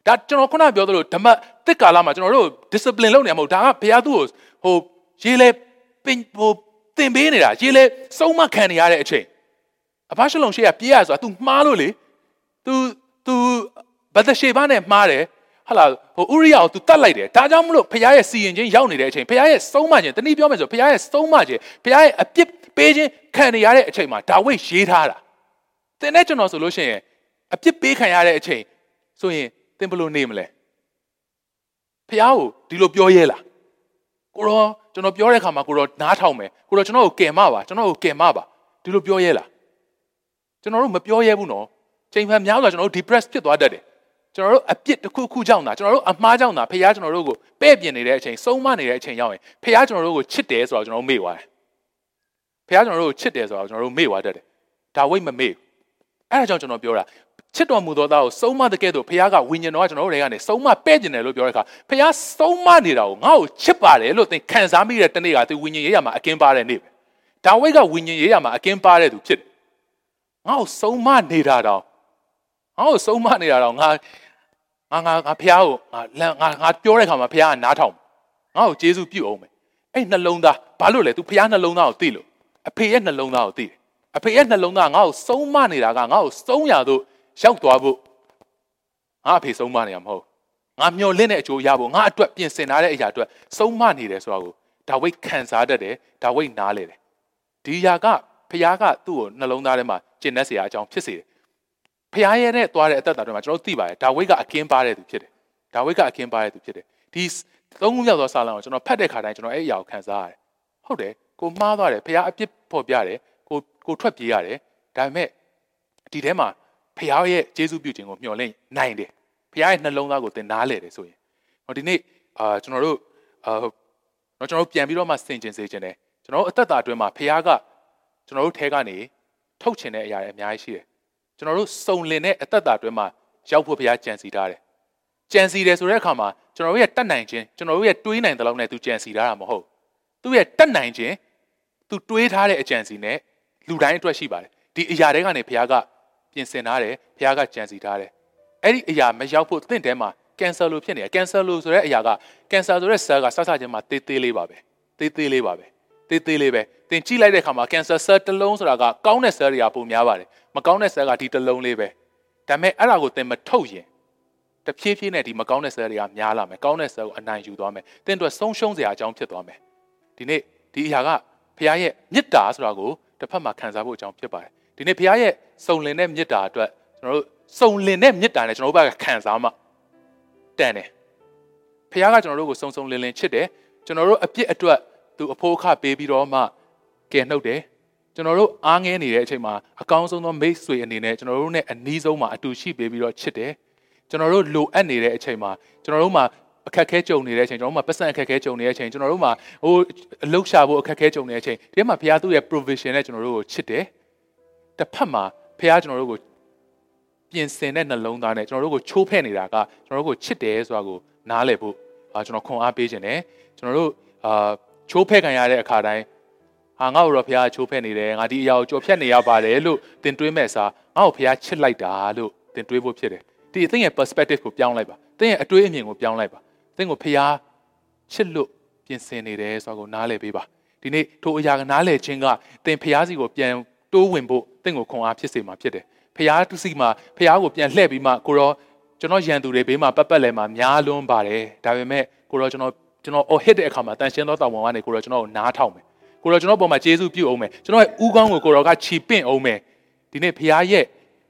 ဒါကျွန်တော်ခုနပြောသလိုဓမ္မတစ်ကာလမှာကျွန်တော်တို့ discipline လုပ်နေမှာမဟုတ်ဒါကဘုရားသူ့ကိုဟိုရေးလဲပင်ဟိုသင်ပေးနေတာရေးလဲစုံမခံနေရတဲ့အချိန်အဘရှလုံရှေ့ကပြေးရဆိုတာ तू မှားလို့လေ तू तू ဘတ်ရှေဘာနဲ့မှားတယ် ဟာလာဟိုဥရိယကို तू တတ်လိုက်တယ်ဒါကြောင့်မလို့ဖခင်ရဲ့စီရင်ခြင်းရောက်နေတဲ့အချိန်ဖခင်ရဲ့စုံမခြင်းတနည်းပြောမယ်ဆိုဖခင်ရဲ့စုံမခြင်းဖခင်ရဲ့အပြစ်ပေးခြင်းခံနေရတဲ့အချိန်မှာဒါဝိဒ်ရေးထားတာသင်နဲ့ကျွန်တော်ဆိုလို့ရှိရင်အပြစ်ပေးခံရတဲ့အချိန်ဆိုရင်သင်ဘယ်လိုနေမလဲဖះကိုဒီလိုပြောရဲလားကိုရောကျွန်တော်ပြောတဲ့ခါမှာကိုရောနားထောင်မယ်ကိုရောကျွန်တော်ကိုကယ်မပါကျွန်တော်ကိုကယ်မပါဒီလိုပြောရဲလားကျွန်တော်တို့မပြောရဲဘူးနော်ချိန်မှန်များစွာကျွန်တော်တို့ depress ဖြစ်သွားတတ်တယ် ကျွန်တော်တို့အပြစ်တစ်ခုခုကြောင့်တာကျွန်တော်တို့အမှားကြောင့်တာဖះကျွန်တော်တို့ကိုပဲ့ပြင်နေတဲ့အချိန်ဆုံးမနေတဲ့အချိန်ရောက်ရင်ဖះကျွန်တော်တို့ကိုချစ်တယ်ဆိုတော့ကျွန်တော်တို့မေ့သွားတယ်ဖះကျွန်တော်တို့ကိုချစ်တယ်ဆိုတော့ကျွန်တော်တို့မေ့သွားတတ်တယ်ဒါဝိတ်မမေ့အဲ့ဒါကြောင့်ကျွန်တော်ပြောတာချစ်တော်မူသောသားကိုဆုံးမတဲ့ကဲ့သို့ဖခင်ကဝိညာဉ်တော်ကကျွန်တော်တို့တွေကနေဆုံးမပဲ့ကျင်တယ်လို့ပြောတဲ့အခါဖခင်ဆုံးမနေတာကိုငါ့ကိုချစ်ပါတယ်လို့သင်ခံစားမိတဲ့တနေ့ကသူဝိညာဉ်ရေးရမှာအကင်းပါတဲ့နေ့ပဲဒါဝိတ်ကဝိညာဉ်ရေးရမှာအကင်းပါတဲ့သူဖြစ်တယ်ငါ့ကိုဆုံးမနေတာတော့ငါ့ကိုဆုံးမနေတာတော့ငါ ငါငါငါဖခင်ကိုငါလန်ငါငါပြောတဲ့အခါမှာဖခင်ကနားထောင်ငါ့ကိုကျေးဇူးပြုအောင်မယ်အဲ့နှလုံးသားဘာလို့လဲ तू ဖခင်နှလုံးသားကိုသိလို့အဖေရဲ့နှလုံးသားကိုသိတယ်အဖေရဲ့နှလုံးသားငါ့ကိုဆုံးမနေတာကငါ့ကိုဆုံးရတော့ရောက်သွားဖို့ငါအဖေဆုံးမနေရမဟုတ်ငါမျော်လင့်တဲ့အကျိုးရဖို့ငါအတွက်ပြင်ဆင်ထားတဲ့အရာအတွက်ဆုံးမနေတယ်ဆိုတာကိုဒါဝိတ်ခံစားတတ်တယ်ဒါဝိတ်နားလေတယ်ဒီຢာကဖခင်ကသူ့ကိုနှလုံးသားထဲမှာကျင့်တတ်เสียအကြောင်းဖြစ်စေတယ် ဖခင်ရဲ့နဲ့သွားတဲ့အသက်တာတွေမှာကျွန်တော်တို့သိပါတယ်ဒါဝိတ်ကအကင်းပါတဲ့သူဖြစ်တယ်ဒါဝိတ်ကအကင်းပါတဲ့သူဖြစ်တယ်ဒီသုံးခုမြောက်သောစာလံကိုကျွန်တော်ဖတ်တဲ့ခါတိုင်းကျွန်တော်အဲ့အရာကိုခံစားရတယ်ဟုတ်တယ်ကိုမှားသွားတယ်ဖခင်အပြစ်ဖော်ပြတယ်ကိုကိုထွက်ပြေးရတယ်ဒါပေမဲ့ဒီထဲမှာဖခင်ရဲ့ကျေးဇူးပြုခြင်းကိုမျှော်လင့်နိုင်တယ်ဖခင်ရဲ့နှလုံးသားကိုသင်နားလဲတယ်ဆိုရင်ဟောဒီနေ့အာကျွန်တော်တို့အာတော့ကျွန်တော်တို့ပြန်ပြီးတော့မှဆင်ခြင်စေခြင်းတယ်ကျွန်တော်တို့အသက်တာအတွင်းမှာဖခင်ကကျွန်တော်တို့ထဲကနေထုတ်ချင်တဲ့အရာတွေအများကြီးရှိတယ် ကျွန်တော်တို့စုံလင်တဲ့အသက်တာအတွင်းမှာရောက်ဖို့ဖခင်ကြံစီထားတယ်ကြံစီတယ်ဆိုတဲ့အခါမှာကျွန်တော်တို့ရဲ့တတ်နိုင်ခြင်းကျွန်တော်တို့ရဲ့တွေးနိုင်တဲ့လောက်နဲ့သူကြံစီထားတာမဟုတ်သူ့ရဲ့တတ်နိုင်ခြင်းသူတွေးထားတဲ့အကြံစီနဲ့လူတိုင်းအတွက်ရှိပါတယ်ဒီအရာတွေကနေဘုရားကပြင်ဆင်ထားတယ်ဘုရားကကြံစီထားတယ်အဲ့ဒီအရာမရောက်ဖို့သင့်တဲမှာကင်ဆာလိုဖြစ်နေတယ်ကင်ဆာလိုဆိုတဲ့အရာကကင်ဆာဆိုတဲ့ cell ကဆောက်ဆချင်းမှာတေးသေးလေးပါပဲတေးသေးလေးပါပဲ တေးသေးလေးပဲသင်ကြည့်လိုက်တဲ့အခါမှာကင်ဆာ cell တစ်လုံးဆိုတာကကောင်းတဲ့ cell တွေကပုံများပါတယ်မကောင်းတဲ့ cell ကဒီတစ်လုံးလေးပဲဒါပေမဲ့အဲ့ဒါကိုသင်မထုတ်ရင်တဖြည်းဖြည်းနဲ့ဒီမကောင်းတဲ့ cell တွေကများလာမယ်ကောင်းတဲ့ cell ကိုအနိုင်ယူသွားမယ်သင်တို့ဆုံးရှုံးစရာအကြောင်းဖြစ်သွားမယ်ဒီနေ့ဒီအရာကဘုရားရဲ့မေတ္တာဆိုတာကိုတစ်ဖက်မှာခံစားဖို့အကြောင်းဖြစ်ပါတယ်ဒီနေ့ဘုရားရဲ့စုံလင်တဲ့မေတ္တာအတွက်ကျွန်တော်တို့စုံလင်တဲ့မေတ္တာနဲ့ကျွန်တော်တို့ဘက်ကခံစားမှတန်တယ်ဘုရားကကျွန်တော်တို့ကိုစုံစုံလင်လင်ချစ်တယ်ကျွန်တော်တို့အပြစ်အတွက် သူအဖို့အခပေးပြီးတော့မှကယ်နှုတ်တယ်ကျွန်တော်တို့အားငဲနေတဲ့အချိန်မှာအကောင်းဆုံးသောမိတ်ဆွေအနေနဲ့ကျွန်တော်တို့နဲ့အနီးဆုံးမှာအတူရှိပေးပြီးတော့ချစ်တယ်ကျွန်တော်တို့လိုအပ်နေတဲ့အချိန်မှာကျွန်တော်တို့မှာအခက်ခဲကြုံနေတဲ့အချိန်ကျွန်တော်တို့မှာပတ်စံအခက်ခဲကြုံနေတဲ့အချိန်ကျွန်တော်တို့မှာဟိုအလုတ်ရှာဖို့အခက်ခဲကြုံနေတဲ့အချိန်ဒီမှာဘုရားသူ့ရဲ့ provision နဲ့ကျွန်တော်တို့ကိုချစ်တယ်တစ်ဖက်မှာဘုရားကျွန်တော်တို့ကိုပြင်ဆင်တဲ့နှလုံးသားနဲ့ကျွန်တော်တို့ကိုချိုးဖဲ့နေတာကကျွန်တော်တို့ကိုချစ်တယ်ဆိုတာကိုနားလည်ဖို့အာကျွန်တော်ခွန်အားပေးခြင်းတယ်ကျွန်တော်တို့အာ ချိုးဖဲ့ခံရတဲ့အခါတိုင်းဟာငါ့ကိုတော့ဘုရားချိုးဖဲ့နေတယ်ငါဒီအရာကိုကြော်ဖြတ်နေရပါတယ်လို့သင်တွေးမဲ့စားငါ့ကိုဘုရားချစ်လိုက်တာလို့သင်တွေးဖို့ဖြစ်တယ်ဒီအသင်ရဲ့ perspective ကိုပြောင်းလိုက်ပါသင်ရဲ့အတွေးအမြင်ကိုပြောင်းလိုက်ပါသင်ကိုဖျားချစ်လို့ပြင်ဆင်နေတယ်ဆိုတာကိုနားလည်ပေးပါဒီနေ့ထိုအရာကနားလည်ခြင်းကသင်ဖျားစီကိုပြန်တိုးဝင်ဖို့သင်ကိုခွန်အားဖြစ်စေမှာဖြစ်တယ်ဖျားတစီမှာဖျားကိုပြန်လှည့်ပြီးမှကိုရောကျွန်တော်ရန်သူတွေဘေးမှာပတ်ပတ်လဲမှာများလွန်းပါတယ်ဒါပေမဲ့ကိုရောကျွန်တော် ကျွန်တော် all hit တဲ့အခါမှာတန်ရှင်းသောတာဝန်ကနေကိုရောကျွန်တော်ကိုနားထောင်မယ်ကိုရောကျွန်တော်ပုံမှာကျေးဇူးပြုအောင်မယ်ကျွန်တော်ရဲ့ဥကောင်းကိုကိုရောကခြေပင့်အောင်မယ်ဒီနေ့ဖရားရဲ့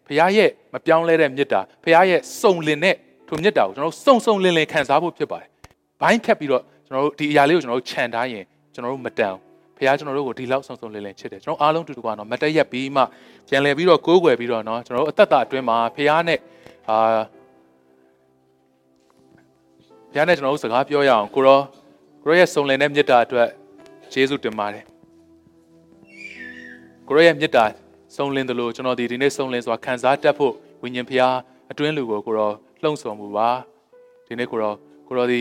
ဖရားရဲ့မပြောင်းလဲတဲ့မေတ္တာဖရားရဲ့စုံလင်တဲ့သူမေတ္တာကိုကျွန်တော်စုံစုံလင်လင်ခံစားဖို့ဖြစ်ပါတယ်ဘိုင်းဖြတ်ပြီးတော့ကျွန်တော်တို့ဒီအရာလေးကိုကျွန်တော်တို့ခြံထားရင်ကျွန်တော်တို့မတန်ဖရားကျွန်တော်တို့ကိုဒီလောက်ဆုံဆုံလင်းလင်းချစ်တယ်ကျွန်တော်အားလုံးတူတူကနော်မတက်ရက်ပြီးမှပြန်လဲပြီးတော့ကိုးကွယ်ပြီးတော့နော်ကျွန်တော်တို့အသက်တာအတွင်းမှာဖရားနဲ့အာ ဖခင်နဲ့ကျွန်တော်တို့စကားပြောရအောင်ကိုရောကိုရောရဲ့စုံလင်တဲ့မေတ္တာအတွက်ယေရှုတင်ပါတယ်ကိုရောရဲ့မေတ္တာစုံလင်တယ်လို့ကျွန်တော်ဒီဒီနေ့စုံလင်စွာခံစားတတ်ဖို့ဝိညာဉ်ဖခင်အတွင်းလူကိုကိုရောလှုံ့ဆော်မှုပါဒီနေ့ကိုရောကိုရောဒီ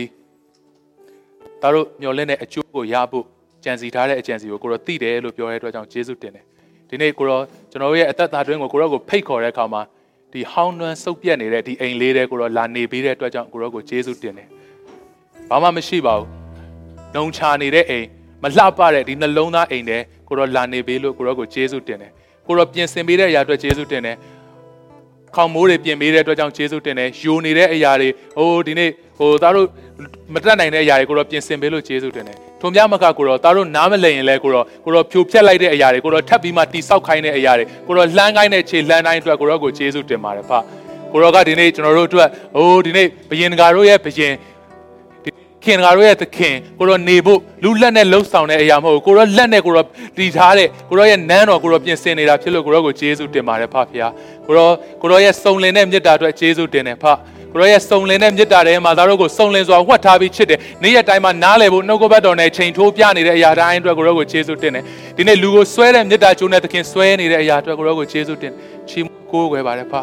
သားတို့မျောလင့်တဲ့အကျိုးကိုရဖို့ကြံစီထားတဲ့အကြံစီကိုကိုရောသိတယ်လို့ပြောတဲ့အတွက်ကြောင့်ယေရှုတင်တယ်ဒီနေ့ကိုရောကျွန်တော်ရဲ့အသက်တာတွင်းကိုကိုရောကိုဖိတ်ခေါ်တဲ့အခါမှာဒီဟောင်းနှွမ်းစုပ်ပြက်နေတဲ့ဒီအိမ်လေးတဲ့ကိုရောလာနေပေးတဲ့အတွက်ကြောင့်ကိုရောကိုယေရှုတင်တယ် ဘာမှမရှိပါဘူးနှုံချနေတဲ့အိမ်မလှပတဲ့ဒီနှလုံးသားအိမ်တဲ့ကိုရောလာနေပေးလို့ကိုရောကိုယေရှုတင်တယ်ကိုရောပြင်ဆင်ပေးတဲ့အရာအတွက်ယေရှုတင်တယ်ခေါင်မိုးတွေပြင်ပေးတဲ့အတွက်ကြောင့်ယေရှုတင်တယ်ယိုနေတဲ့အရာတွေဟိုဒီနေ့ဟိုသားတို့မတက်နိုင်တဲ့အရာတွေကိုတော့ပြင်ဆင်ပေးလို့ယေရှုတင်တယ်ထုံပြမကကိုတော့သားတို့နားမလည်ရင်လဲကိုတော့ကိုတော့ဖြိုဖြက်လိုက်တဲ့အရာတွေကိုတော့ထပ်ပြီးမှတိဆောက်ခိုင်းတဲ့အရာတွေကိုတော့လှမ်းခိုင်းတဲ့ခြေလှမ်းတိုင်းအတွက်ကိုတော့ကိုယေရှုတင်ပါတယ်ဖကိုကိုရောကဒီနေ့ကျွန်တော်တို့အတွက်ဟိုးဒီနေ့ဘယင်ကာတို့ရဲ့ဘယင် ခင်ကာတို့ရဲ့သခင်ကိုရောနေဖို့လူလက်နဲ့လှုပ်ဆောင်တဲ့အရာမဟုတ်ဘူးကိုရောလက်နဲ့ကိုရောတည်ထားတဲ့ကိုရောရဲ့နန်းတော်ကိုရောပြင်ဆင်နေတာဖြစ်လို့ကိုရောကိုယေရှုတင်ပါတယ်ဖခင်ကိုရောကိုရောရဲ့စုံလင်တဲ့မြတ်တာအတွက်ယေရှုတင်တယ်ဖကိုရောရဲ့စုံလင်တဲ့မြတ်တာထဲမှာသားတို့ကိုစုံလင်စွာဝတ်ထားပြီးချစ်တယ်နေ့ရက်တိုင်းမှာနားလည်ဖို့နှုတ်ကပတ်တော်နဲ့ချိန်ထိုးပြနေတဲ့အရာတိုင်းအတွက်ကိုရောကိုယေရှုတင်တယ်ဒီနေ့လူကိုဆွဲတဲ့မြတ်တာကျိုးနဲ့သခင်ဆွဲနေတဲ့အရာအတွက်ကိုရောကိုယေရှုတင်ချီးကိုးကွယ်ပါတယ်ဖ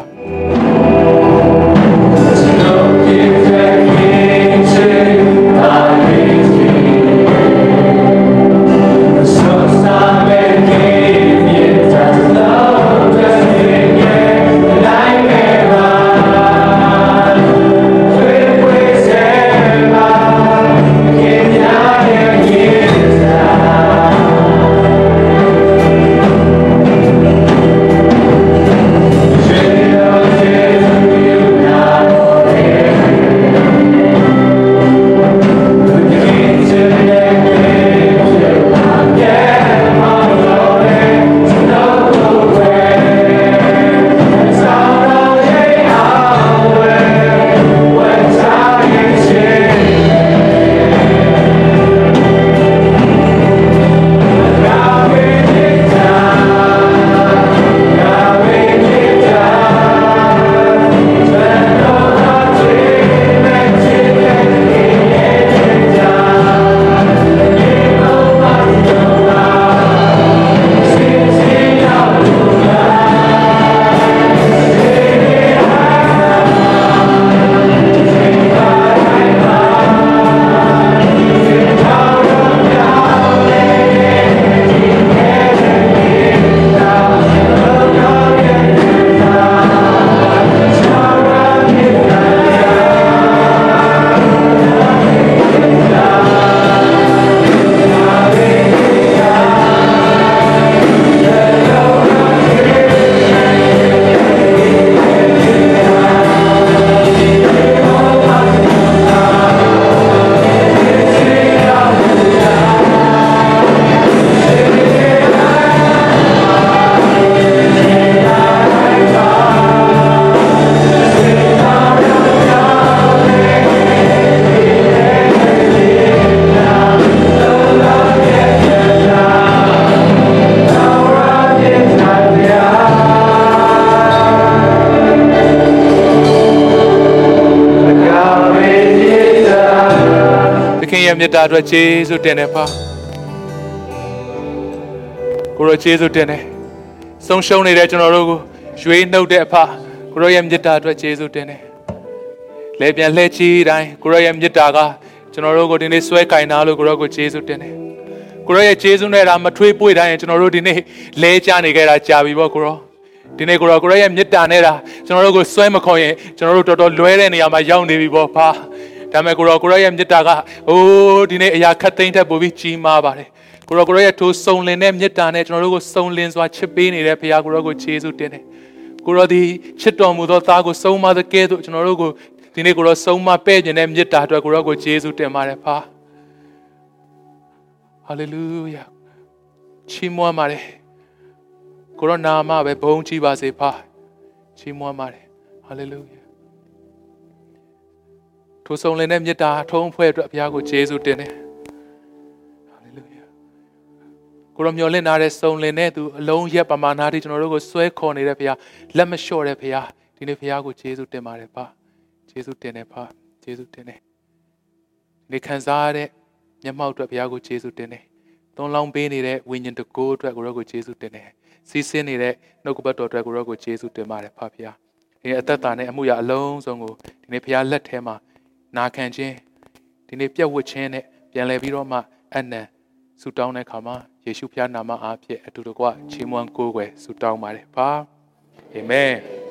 ရဲ့မေတ္တာအတွက်ကျေးဇူးတင်တယ်ဖာကိုရောကျေးဇူးတင်တယ်ဆုံးရှုံးနေတဲ့ကျွန်တော်တို့ကိုရွေးနှုတ်တဲ့အဖကိုရောရဲ့မေတ္တာအတွက်ကျေးဇူးတင်တယ်လဲပြန်လှည့်ချီတိုင်းကိုရောရဲ့မေတ္တာကကျွန်တော်တို့ကိုဒီနေ့ဆွဲကင်တာလို့ကိုရောကိုကျေးဇူးတင်တယ်ကိုရောရဲ့ကျေးဇူးနဲ့ဒါမထွေးပွေတိုင်းကျွန်တော်တို့ဒီနေ့လဲချနေခဲ့တာကြာပြီပေါ့ကိုရောဒီနေ့ကိုရောကိုရောရဲ့မေတ္တာနဲ့ဒါကျွန်တော်တို့ကိုဆွဲမခေါ်ရင်ကျွန်တော်တို့တော်တော်လွဲတဲ့နေရာမှာရောက်နေပြီပေါ့ဖာ ဒါပေမဲ့ကိုရောကိုရောရဲ့မေတ္တာကအိုးဒီနေ့အရာခတ်သိမ်းတဲ့ပိုပြီးကြီးမားပါတယ်ကိုရောကိုရောရဲ့ထိုးစုံလင်တဲ့မေတ္တာနဲ့ကျွန်တော်တို့ကိုစုံလင်စွာချစ်ပေးနေတဲ့ဘုရားကိုရောကိုယေရှုတင်တယ်ကိုရောဒီချစ်တော်မူသောသားကိုဆုံးမတဲ့ကဲ့သို့ကျွန်တော်တို့ကိုဒီနေ့ကိုရောဆုံးမပဲ့ခြင်းတဲ့မေတ္တာအတွက်ကိုရောကိုယေရှုတင်ပါတယ်ဖာဟာလေလုယာချီးမွမ်းပါတယ်ကိုရောနာမပဲဘုန်းကြီးပါစေဖာချီးမွမ်းပါတယ်ဟာလေလုယာ ထိုဆုံးလင်တဲ့မေတ္တာထုံးဖွဲ့အတွက်ဘုရားကိုယေရှုတင်တယ်ဟာလေလုယာကိုရောမျောလင့်နာတဲ့စုံလင်တဲ့သူအလုံးရက်ပမာဏတွေကျွန်တော်တို့ကိုဆွဲခေါ်နေတဲ့ဘုရားလက်မလျှော့တဲ့ဘုရားဒီနေ့ဘုရားကိုယေရှုတင်ပါတယ်ပါယေရှုတင်တယ်ပါယေရှုတင်တယ်ဒီနေ့ခံစားရတဲ့မျက်မှောက်အတွက်ဘုရားကိုယေရှုတင်တယ်သွန်လောင်းပေးနေတဲ့ဝိညာဉ်တကိုးအတွက်ကိုရောကိုယေရှုတင်တယ်စီးဆင်းနေတဲ့နှုတ်ကပတ်တော်အတွက်ကိုရောကိုယေရှုတင်ပါတယ်ဖဖရားဒီနေ့အသက်တာနဲ့အမှုရာအလုံးစုံကိုဒီနေ့ဘုရားလက်ထဲမှာ နာခံခြင်းဒီနေ့ပြတ်ဝတ်ခြင်းနဲ့ပြန်လည်ပြီးတော့မှအနံဆုတောင်းတဲ့အခါမှာယေရှုဖျားနာမအားဖြင့်အတူတကွချီးမွမ်းကိုးကွယ်ဆုတောင်းပါတယ်ပါအာမင်